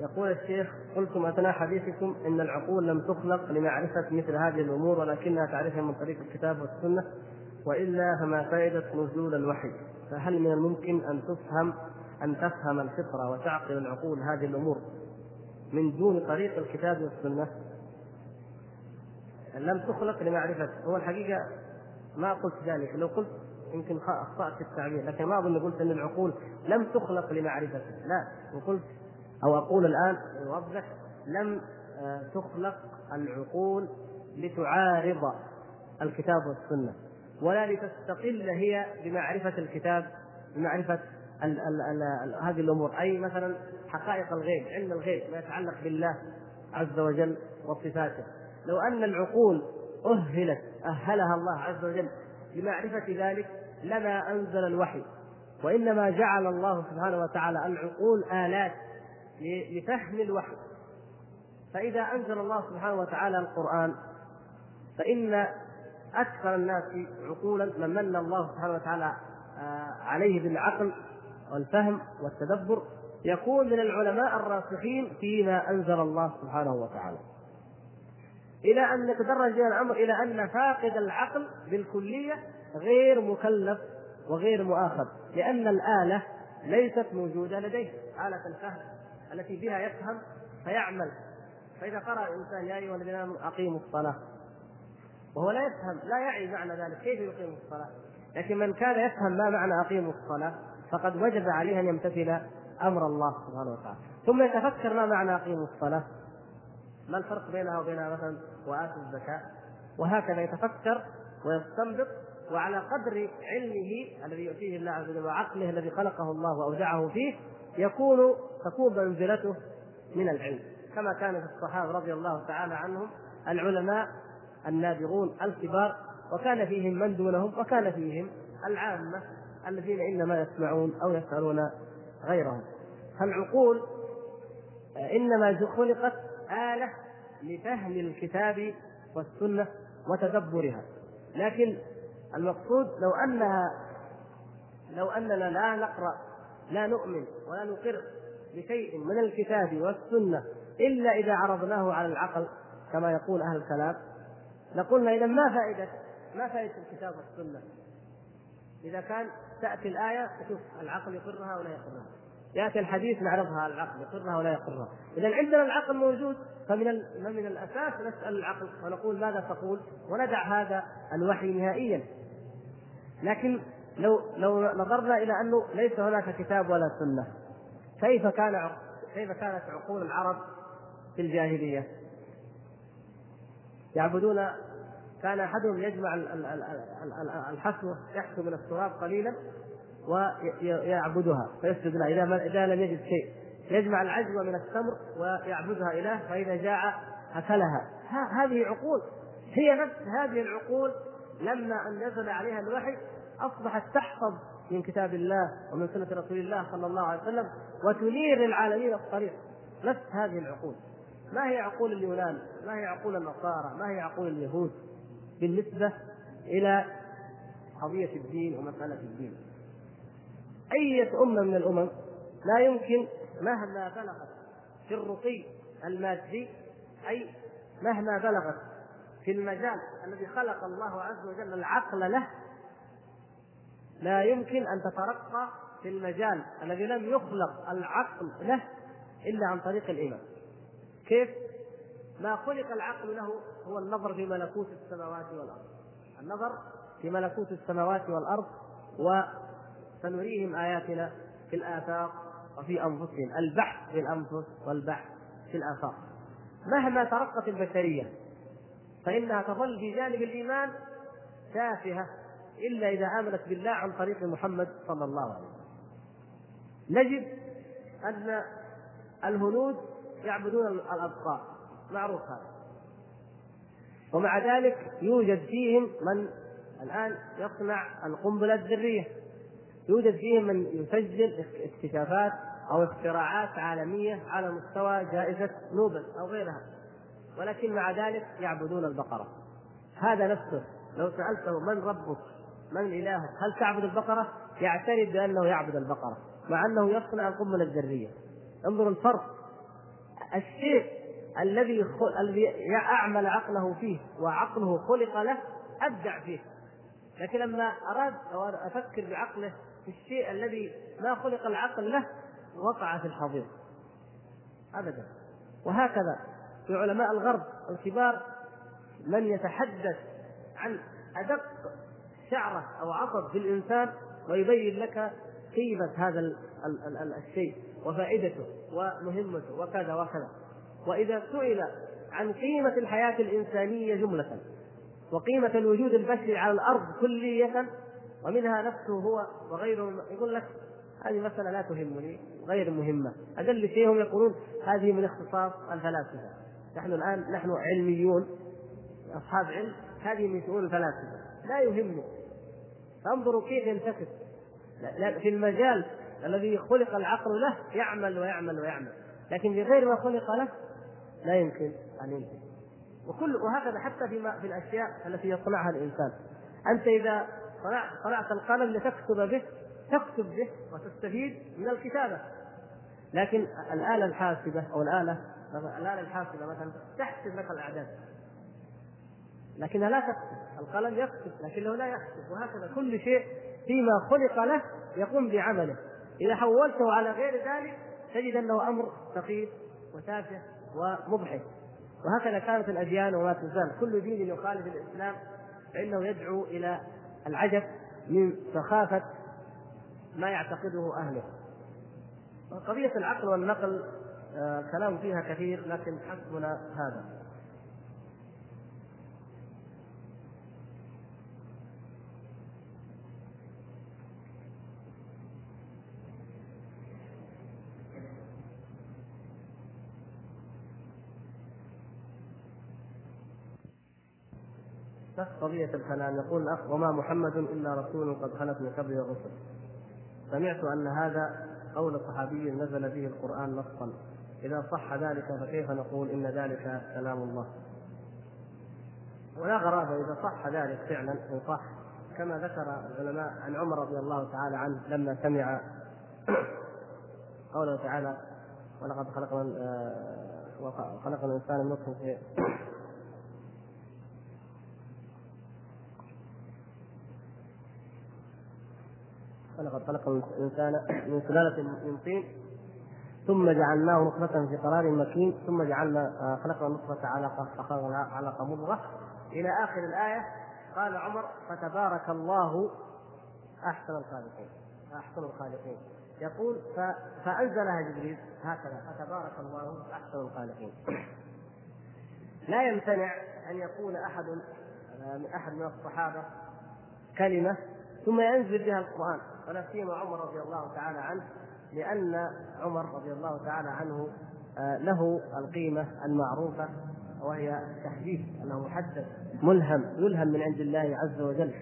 يقول الشيخ قلتم أثناء حديثكم إن العقول لم تخلق لمعرفة مثل هذه الأمور ولكنها تعرفها من طريق الكتاب والسنة. وإلا فما فائدة نزول الوحي؟ فهل من الممكن أن تفهم أن تفهم الفطرة وتعقل العقول هذه الأمور من دون طريق الكتاب والسنة؟ لم تخلق لمعرفة. هو الحقيقة ما قلت ذلك. لو قلت يمكن أخطأت في التعبير لكن ما أظن قلت أن العقول لم تخلق لمعرفته لا. وقلت أو أقول الآن أوضح لم آه، تخلق العقول لتعارض الكتاب والسنة. ولا لتستقل هي بمعرفة الكتاب بمعرفة ال ال ال هذه الأمور. أي مثلا حقائق الغيب علم الغيب ما يتعلق بالله عز وجل وصفاته. لو أن العقول أهلت أهلها الله عز وجل لمعرفة ذلك لما أنزل الوحي. وإنما جعل الله سبحانه وتعالى العقول آلات لفهم الوحي. فإذا أنزل الله سبحانه وتعالى القرآن فإن أكثر الناس عقولا من من الله سبحانه وتعالى آه، عليه بالعقل والفهم والتدبر. يكون من العلماء الراسخين فيما أنزل الله سبحانه وتعالى. إلى أن يتدرج الأمر إلى أن فاقد العقل بالكلية غير مكلف وغير مؤاخذ لأن الآلة ليست موجودة لديه. آلة الفهم التي بها يفهم فيعمل. فإذا قرأ الإنسان يا أيها الذين آمنوا أقيموا الصلاة. وهو لا يفهم لا يعي معنى ذلك. كيف يقيم الصلاة؟ لكن من كان يفهم ما معنى أقيموا الصلاة فقد وجب عليه أن يمتثل أمر الله سبحانه وتعالى. ثم يتفكر ما معنى أقيموا الصلاة. ما الفرق بينها وبين مثلا وآتوا الزكاة؟ وهكذا يتفكر ويستنبط وعلى قدر علمه الذي يؤتيه الله عز وجل وعقله الذي خلقه الله واودعه فيه يكون تكون منزلته من العلم. كما كان في الصحابة رضي الله تعالى عنهم العلماء النابغون الكبار وكان فيهم من دونهم وكان فيهم العامة الذين إنما يسمعون أو يسألون غيرهم. فالعقول إنما خلقت آلة لفهم الكتاب والسنة وتدبرها. لكن المقصود لو أنها لو أننا لا نقرأ لا نؤمن ولا نقر بشيء من الكتاب والسنة إلا إذا عرضناه على العقل كما يقول أهل الكلام لقلنا إذا ما فائدة ما فائدة الكتاب والسنة. إذا كان تأتي الآية تشوف العقل يقرها ولا يقرها. يأتي الحديث نعرضها على العقل يقرها ولا يقرها. إذا عندنا العقل موجود فمن من الأساس نسأل العقل ونقول ماذا تقول وندع هذا الوحي نهائيا. لكن لو لو نظرنا إلى أنه ليس هناك كتاب ولا سنة كيف كان كيف كانت عقول العرب في الجاهلية؟ يعبدون كان أحدهم يجمع الحسوه يحسو من التراب قليلا ويعبدها فيسجد لها إذا إذا لم يجد شيء. يجمع العجوه من التمر ويعبدها اله فإذا جاع أكلها. هذه عقول هي نفس هذه العقول لما أن نزل عليها الوحي أصبحت تحفظ من كتاب الله ومن سنة رسول الله صلى الله عليه وسلم وتنير للعالمين الطريق. نفس هذه العقول. ما هي عقول اليونان؟ ما هي عقول النصارى؟ ما هي عقول اليهود؟ بالنسبة إلى قضية الدين ومسألة الدين. أية أمة من الأمم لا يمكن مهما بلغت في الرقي المادي أي مهما بلغت في المجال الذي خلق الله عز وجل العقل له لا يمكن أن تترقى في المجال الذي لم يخلق العقل له إلا عن طريق الإيمان. كيف؟ ما خلق العقل له هو النظر في ملكوت السماوات والأرض. النظر في ملكوت السماوات والأرض وسنريهم آياتنا في الآفاق وفي أنفسهم، البحث في الأنفس والبحث في الآفاق. مهما ترقت البشرية فإنها تظل في جانب الإيمان تافهة إلا إذا آمنت بالله عن طريق محمد صلى الله عليه وسلم. نجد أن الهنود يعبدون الابقار معروف هذا. ومع ذلك يوجد فيهم من الآن يصنع القنبلة الذرية. يوجد فيهم من يسجل اكتشافات أو اختراعات عالمية على مستوى جائزة نوبل أو غيرها. ولكن مع ذلك يعبدون البقرة. هذا نفسه. لو سألته من ربك؟ من إلهك؟ هل تعبد البقرة؟ يعترف بأنه يعبد البقرة مع أنه يصنع القنبلة الذرية. انظر الفرق. الشيء الذي الذي أعمل عقله فيه وعقله خلق له أبدع فيه. لكن لما أراد أو أفكر بعقله في الشيء الذي ما خلق العقل له وقع في الحضيض ابدا. وهكذا في علماء الغرب الكبار من يتحدث عن أدق شعرة أو عصب في الإنسان ويبين لك قيمة هذا الشيء. وفائدته ومهمته وكذا وكذا. وإذا سئل عن قيمة الحياة الإنسانية جملة وقيمة الوجود البشري على الأرض كلية ومنها نفسه هو وغيره يقول لك هذه مسألة لا تهمني غير مهمة. أقل شيء هم يقولون هذه من اختصاص الفلاسفة. نحن الآن نحن علميون أصحاب علم هذه من شؤون الفلاسفة. لا يهمني. فانظروا كيف ينتكس في المجال الذي خلق العقل له يعمل ويعمل ويعمل. لكن في غير ما خلق له لا يمكن أن ينتج وكل وهكذا حتى في في الأشياء التي يصنعها الإنسان. أنت إذا صنعت القلم لتكتب به تكتب به وتستفيد من الكتابة. لكن الآلة الحاسبة أو الآلة الآلة الحاسبة مثلا تحسب لك الأعداد. لكنها لا تكتب. القلم يكتب لكنه لا يحسب. وهكذا كل شيء فيما خلق له يقوم بعمله. إذا حولته على غير ذلك تجد أنه أمر سخيف وتافه ومضحك وهكذا كانت الأديان وما تزال. كل دين يخالف الإسلام فإنه يدعو إلى العجب من سخافة ما يعتقده أهله. قضية العقل والنقل آه كلام فيها كثير لكن حسبنا هذا. نفس قضية الكلام يقول الأخ وما محمد إلا رسول قد خلت من قبله الرسل. سمعت أن هذا قول صحابي نزل به القرآن نصا إذا صح ذلك فكيف نقول إن ذلك كلام الله؟ ولا غرابة إذا صح ذلك فعلا إن صح. كما ذكر العلماء عن عمر رضي الله تعالى عنه لما سمع قوله تعالى ولقد خلقنا آه، خلقنا الإنسان من نطفة ولقد خلق الإنسان من سلالة من طين ثم جعلناه نطفة في قرار مكين ثم جعلنا آه، خلقنا النطفة علقة فخلقنا علقة مضغة إلى آخر الآية قال عمر فتبارك الله أحسن الخالقين. أحسن الخالقين. يقول فأنزلها جبريل هكذا فتبارك الله أحسن الخالقين. لا يمتنع أن يقول أحد آه، أحد من الصحابة كلمة ثم ينزل بها القرآن. ولا سيما عمر رضي الله تعالى عنه لأن عمر رضي الله تعالى عنه آه، له القيمة المعروفة وهي التحديث أنه محدث ملهم يلهم من عند الله عز وجل.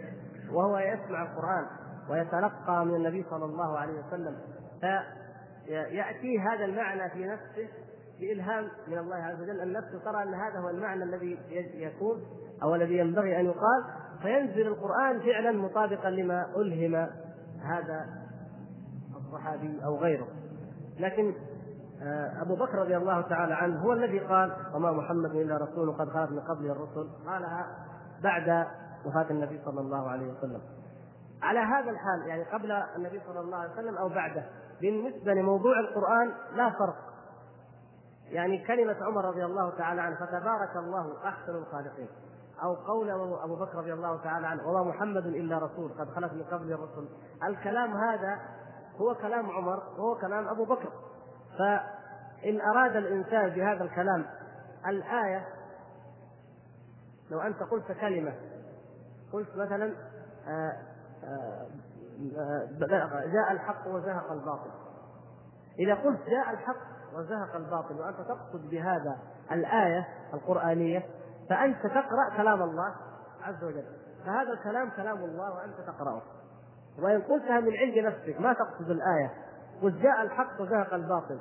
وهو يسمع القرآن ويتلقى من النبي صلى الله عليه وسلم. فيأتيه هذا المعنى في نفسه بإلهام من الله عز وجل. النفس ترى أن هذا هو المعنى الذي يكون أو الذي ينبغي أن يقال. فينزل القرآن فعلا مطابقا لما ألهم هذا الصحابي أو غيره. لكن آه، أبو بكر رضي الله تعالى عنه هو الذي قال وما محمد إلا رسول قد خلت من قبله الرسل. قالها بعد وفاة النبي صلى الله عليه وسلم. على هذا الحال يعني قبل النبي صلى الله عليه وسلم أو بعده بالنسبة لموضوع القرآن لا فرق. يعني كلمة عمر رضي الله تعالى عنه فتبارك الله أحسن الخالقين. أو قول أبو بكر رضي الله تعالى عنه وما محمد إلا رسول قد خلت من قبل الرسل. الكلام هذا هو كلام عمر وهو كلام أبو بكر. فإن أراد الإنسان بهذا الكلام الآية لو أنت قلت كلمة قلت مثلا آه، آه، آه، جاء الحق وزهق الباطل. إذا قلت جاء الحق وزهق الباطل وأنت تقصد بهذا الآية القرآنية فأنت تقرأ كلام الله عز وجل. فهذا الكلام كلام الله وأنت تقرأه. وإن قلتها من عند نفسك ما تقصد الآية. قلت جاء الحق وزهق الباطل.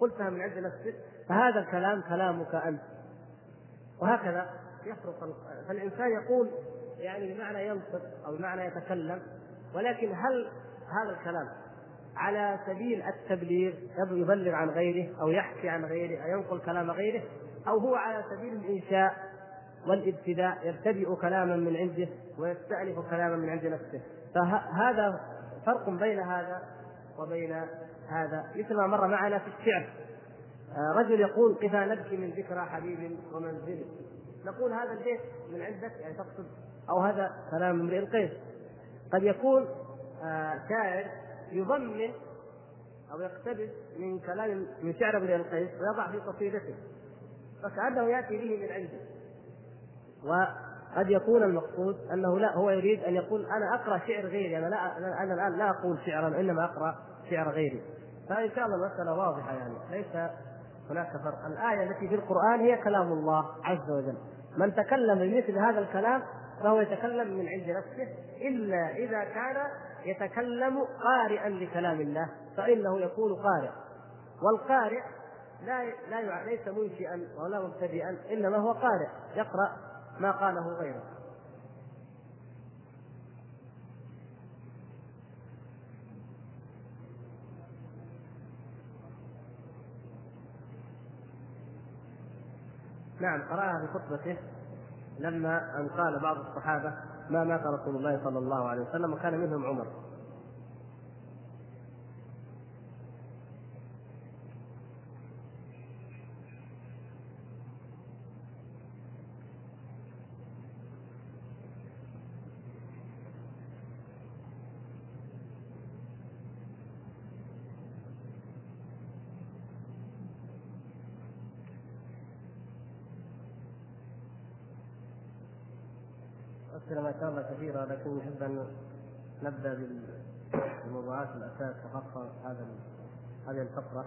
قلتها من عند نفسك فهذا الكلام كلامك أنت. وهكذا يفرق فالإنسان يقول يعني بمعنى ينطق أو بمعنى يتكلم ولكن هل هذا الكلام على سبيل التبليغ يبلغ عن غيره أو يحكي عن غيره أو ينقل كلام غيره أو هو على سبيل الإنشاء والابتداء يبتدئ كلاما من عنده ويستأنف كلاما من عند نفسه. فهذا فرق بين هذا وبين هذا. مثل ما مر معنا في الشعر. آه، رجل يقول كفى نبكي من ذكرى حبيب ومنزل. نقول هذا البيت من عندك يعني تقصد أو هذا كلام امرئ القيس قد يكون آه، شاعر يضمن أو يقتبس من كلام من شعر امرئ القيس ويضع في قصيدته فكأنه يأتي به من عنده. وقد يكون المقصود أنه لا هو يريد أن يقول أنا أقرأ شعر غيري أنا لا أنا الآن لا أقول شعرا إنما أقرأ شعر غيري. فإن شاء الله المساله واضحة يعني ليس هناك فرق. الآية التي في القرآن هي كلام الله عز وجل. من تكلم بمثل هذا الكلام فهو يتكلم من عند نفسه إلا إذا كان يتكلم قارئا لكلام الله فإنه يكون قارئ. والقارئ لا لا ليس منشئا ولا مبتدئا إنما هو قارئ. يقرأ ما قاله غيره. نعم قرأها في خطبته لما أن قال بعض الصحابة ما مات رسول الله صلى الله عليه وسلم وكان منهم عمر. أسئلة ما شاء الله كثيرة لكن نحب أن نبدأ بموضوعات الأساس وخاصة هذا هذه الفقرة.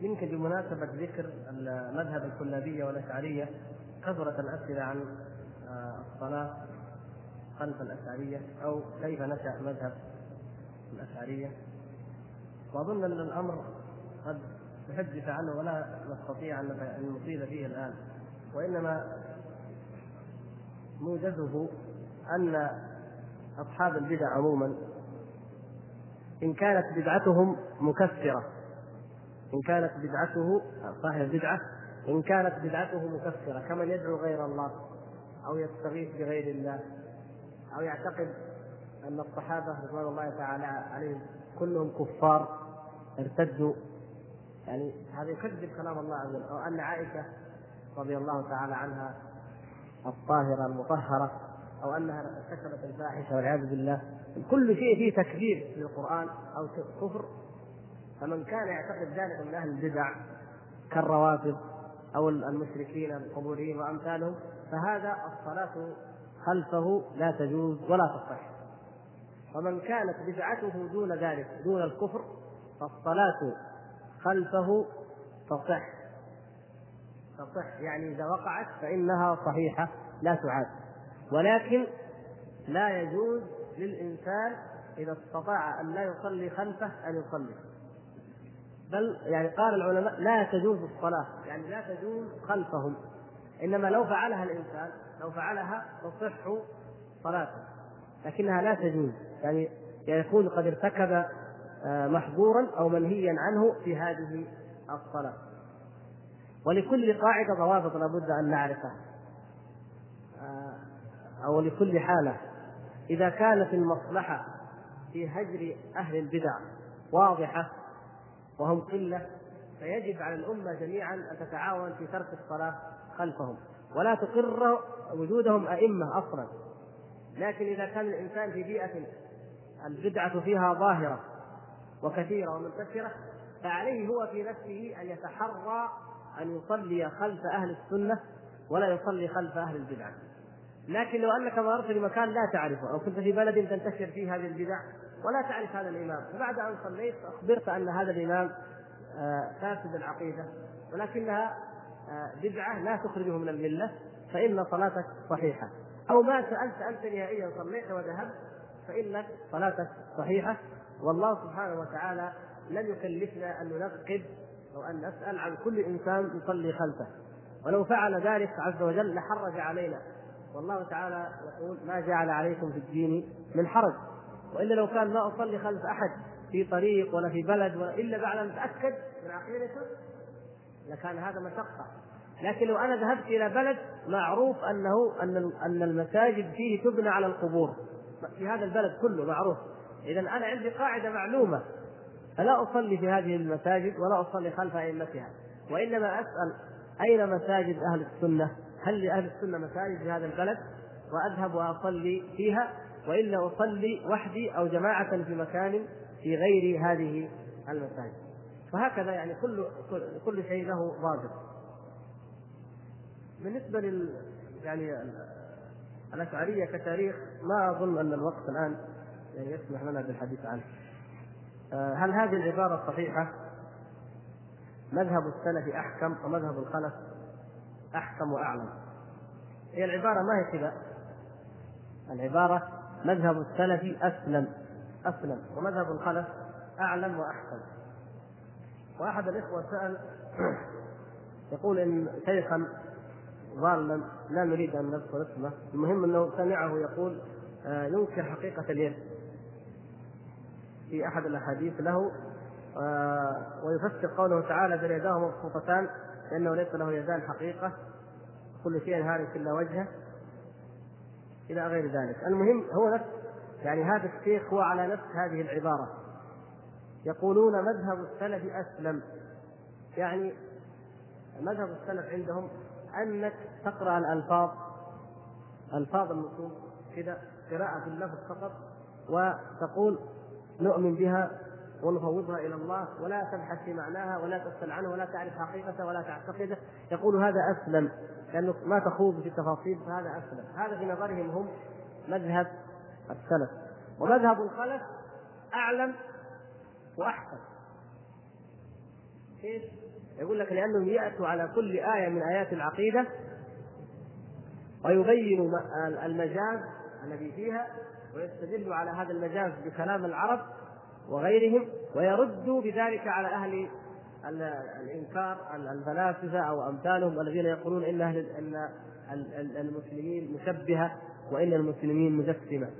يمكن بمناسبة ذكر المذهب الكلابية والأشعرية كثرت الأسئلة عن آه، الصلاة خلف الأشعرية أو كيف نشأ مذهب الأشعرية. وأظن أن الأمر قد نحدث عنه ولا نستطيع أن نطيل فيه الآن. وإنما موجزه أن أصحاب البدع عموما إن كانت بدعتهم مكفرة. إن كانت بدعته صاحب البدعه إن كانت بدعته مكفرة كمن يدعو غير الله أو يستغيث بغير الله أو يعتقد أن الصحابة رضوان الله تعالى عليهم كلهم كفار ارتدوا يعني هذا يكذب كلام الله عز وجل. أو أن عائشة رضي الله تعالى عنها الطاهرة المطهرة أو أنها ارتكبت الفاحشة والعياذ بالله. كل شيء فيه تكذيب للقرآن أو كفر. فمن كان يعتقد ذلك من أهل البدع كالروافض أو المشركين القبوريين وأمثالهم فهذا الصلاة خلفه لا تجوز ولا تصح. ومن كانت بدعته دون ذلك دون الكفر فالصلاة خلفه تصح. تصح يعني إذا وقعت فإنها صحيحة لا تعاد. ولكن لا يجوز للإنسان إذا استطاع أن لا يصلي خلفه أن يصلي. بل يعني قال العلماء لا تجوز الصلاة يعني لا تجوز خلفهم. إنما لو فعلها الإنسان لو فعلها تصح صلاته. لكنها لا تجوز. يعني يكون قد ارتكب محظورا أو منهيا عنه في هذه الصلاة. ولكل قاعدة ضوابط لابد أن نعرفها. آه، أو لكل حالة. إذا كانت المصلحة في هجر أهل البدع واضحة وهم قلة فيجب على الأمة جميعا أن تتعاون في ترك الصلاة خلفهم. ولا تقر وجودهم أئمة أصلا. لكن إذا كان الإنسان في بيئة البدعة فيها ظاهرة وكثيرة ومنتشرة فعليه هو في نفسه أن يتحرى أن يصلي خلف أهل السنة ولا يصلي خلف أهل البدعه لكن لو أنك مررت بمكان لا تعرفه أو كنت في بلد تنتشر فيه هذه البدع ولا تعرف هذا الإمام وبعد أن صليت أخبرت أن هذا الإمام آه، فاسد العقيدة ولكنها آه، بدعة لا تخرجه من الملة فإن صلاتك صحيحة. أو ما سألت أنت نهائيا صليت وذهبت فإن صلاتك صحيحة. والله سبحانه وتعالى لم يكلفنا أن ننقب أو أن نسأل عن كل إنسان يصلي خلفه. ولو فعل ذلك عز وجل لحرج علينا. والله تعالى يقول ما جعل عليكم في الدين من حرج. وإلا لو كان ما أصلي خلف أحد في طريق ولا في بلد ولا إلا بعد أن اتاكد من عقيدته لكان هذا مشقة. لكن لو أنا ذهبت إلى بلد معروف أنه أن أن المساجد فيه تبنى على القبور. في هذا البلد كله معروف. إذا أنا عندي قاعدة معلومة فلا أصلي في هذه المساجد ولا أصلي خلف أئمتها وإنما أسأل أين مساجد أهل السنة؟ هل لأهل السنة مساجد في هذا البلد؟ وأذهب وأصلي فيها وإلا أصلي وحدي أو جماعة في مكان في غير هذه المساجد. وهكذا يعني كل كل شيء له ضابط. بالنسبة لل يعني الأشعرية كتاريخ ما أظن أن الوقت الآن يسمح لنا بالحديث عنه. آه، هل هذه العبارة صحيحة؟ مذهب السلف أحكم ومذهب الخلف أحكم وأعلم. هي العبارة ما هي كذا. العبارة مذهب السلف أسلم أسلم ومذهب الخلف أعلم وأحكم. وأحد الإخوة سأل (coughs) يقول إن شيخا ضالا لا نريد أن نذكر اسمه المهم أنه سمعه يقول آه، ينكر حقيقة اليد في أحد الأحاديث له آه، ويفسر قوله تعالى بل يداه مبسوطتان لأنه ليس له يدان حقيقة. كل شيء هالك إلا وجهه إلى غير ذلك. المهم هو نفس يعني هذا الشيخ هو على نفس هذه العبارة. يقولون مذهب السلف أسلم. يعني مذهب السلف عندهم أنك تقرأ الألفاظ ألفاظ النصوص كذا قراءة اللفظ فقط وتقول نؤمن بها ونفوضها إلى الله ولا تبحث في معناها ولا تسال عنه ولا تعرف حقيقته ولا تعتقده يقول هذا أسلم لأنه ما تخوض في التفاصيل فهذا أسلم. هذا في نظرهم هم مذهب السلف. ومذهب الخلف أعلم وأحسن. كيف؟ يقول لك لأنهم يأتوا على كل آية من آيات العقيدة ويبين المجاز الذي فيها ويستدل على هذا المجاز بكلام العرب وغيرهم ويرد بذلك على أهل الإنكار الفلاسفه أو أمثالهم الذين يقولون إن أهل إن المسلمين مشبهة وإن المسلمين مجسمة.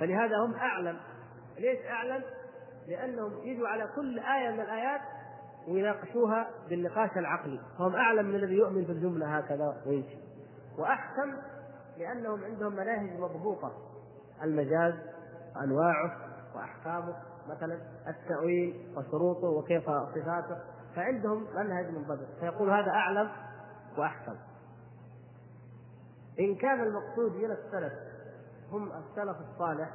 فلهذا هم أعلم. ليش أعلم؟ لأنهم يجوا على كل آية من الآيات ويناقشوها بالنقاش العقلي. فهم أعلم من الذي يؤمن بالجملة هكذا ويمشي واحكم لأنهم عندهم مناهج مضبوطة. المجاز أنواعه وأحكامه مثلا التأويل وشروطه وكيف صفاته فعندهم منهج منضبط فيقول هذا أعلم وأحكم. إن كان المقصود من السلف هم السلف الصالح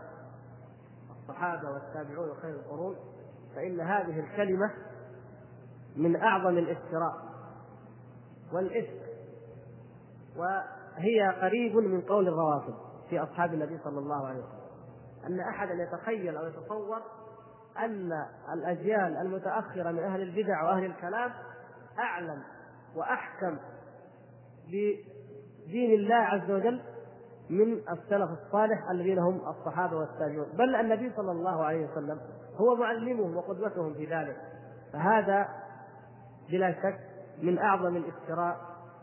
الصحابة والتابعون وخير القرون فإن هذه الكلمة من أعظم الافتراء والإفك وهي قريب من قول الروافض. في أصحاب النبي صلى الله عليه وسلم. أن احدا يتخيل أو يتصور أن الأجيال المتأخرة من أهل البدع وأهل الكلام أعلم وأحكم بدين الله عز وجل من السلف الصالح الذين هم الصحابة والتابعون. بل النبي صلى الله عليه وسلم هو معلمهم وقدوتهم في ذلك. فهذا بلا شك من أعظم الافتراء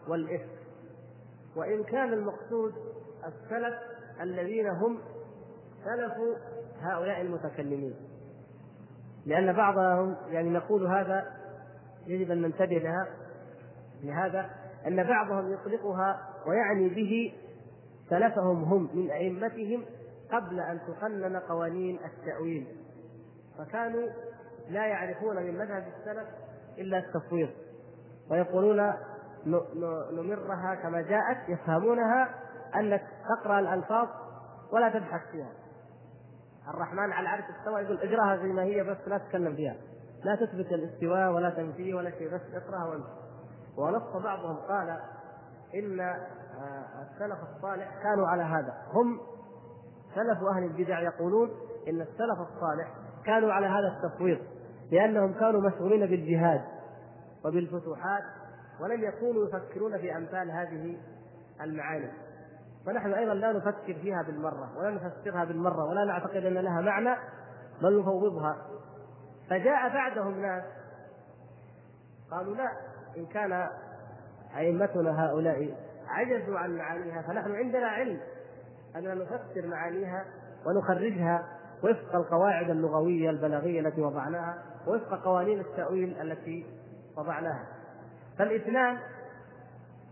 والاثم وإن كان المقصود السلف الذين هم سلف هؤلاء المتكلمين. لأن بعضهم يعني نقول هذا يجب أن ننتبه لها لهذا أن بعضهم يطلقها ويعني به سلفهم هم من أئمتهم قبل أن تقنن قوانين التأويل. فكانوا لا يعرفون من مذهب السلف إلا التفويض ويقولون نمرها كما جاءت يفهمونها أنك تقرأ الألفاظ ولا تبحث فيها. الرحمن على العرش استوى يقول اقرأها زي ما هي بس لا تتكلم فيها. لا تثبت الاستواء ولا تنفيه ولا شيء بس اقرأها وانت ونص بعضهم قال إن آه، السلف الصالح كانوا على هذا. هم سلف أهل البدع يقولون إن السلف الصالح كانوا على هذا التفويض لأنهم كانوا مشغولين بالجهاد وبالفتوحات ولم يكونوا يفكرون في أمثال هذه المعاني. فنحن أيضا لا نفكر فيها بالمرة ولا نفسرها بالمرة ولا نعتقد أن لها معنى بل نفوضها فجاء بعدهم ناس قالوا لا إن كان أئمتنا هؤلاء عجزوا عن معانيها فنحن عندنا علم أننا نفسر معانيها ونخرجها وفق القواعد اللغوية البلاغية التي وضعناها وفق قوانين التأويل التي وضعناها فالإثنان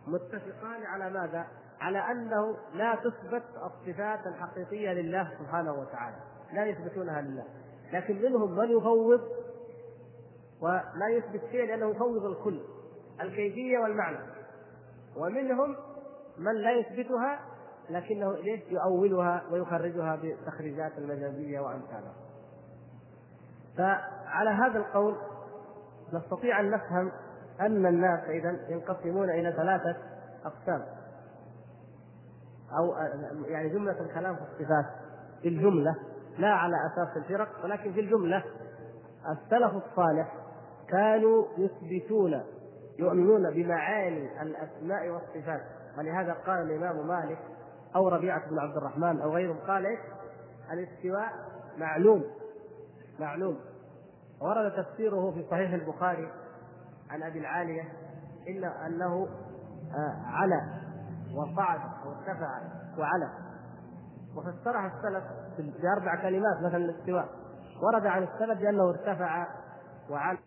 متفقان على ماذا؟ على أنه لا تثبت الصفات الحقيقية لله سبحانه وتعالى، لا يثبتونها لله، لكن منهم من يفوض ولا يثبت شيء لأنه يفوض الكل، الكيفية والمعنى. ومنهم من لا يثبتها لكنه ليش يؤولها ويخرجها بتخريجات المجازيه وأمثالها. فعلى هذا القول نستطيع أن نفهم أن الناس اذا ينقسمون إلى ثلاثة أقسام أو يعني جملة الكلام في الصفات. في الجملة لا على أساس الفرق ولكن في الجملة. السلف الصالح كانوا يثبتون يؤمنون بمعاني الأسماء والصفات. ولهذا قال الإمام مالك أو ربيعة بن عبد الرحمن أو غيرهم قال؟ الاستواء معلوم. معلوم. ورد تفسيره في صحيح البخاري عن أبي العالية إلا أنه آه، على وصعد وارتفع وعلى وفسرها السلف باربع كلمات مثلا الاستواء. ورد عن السلف بأنه ارتفع وعلى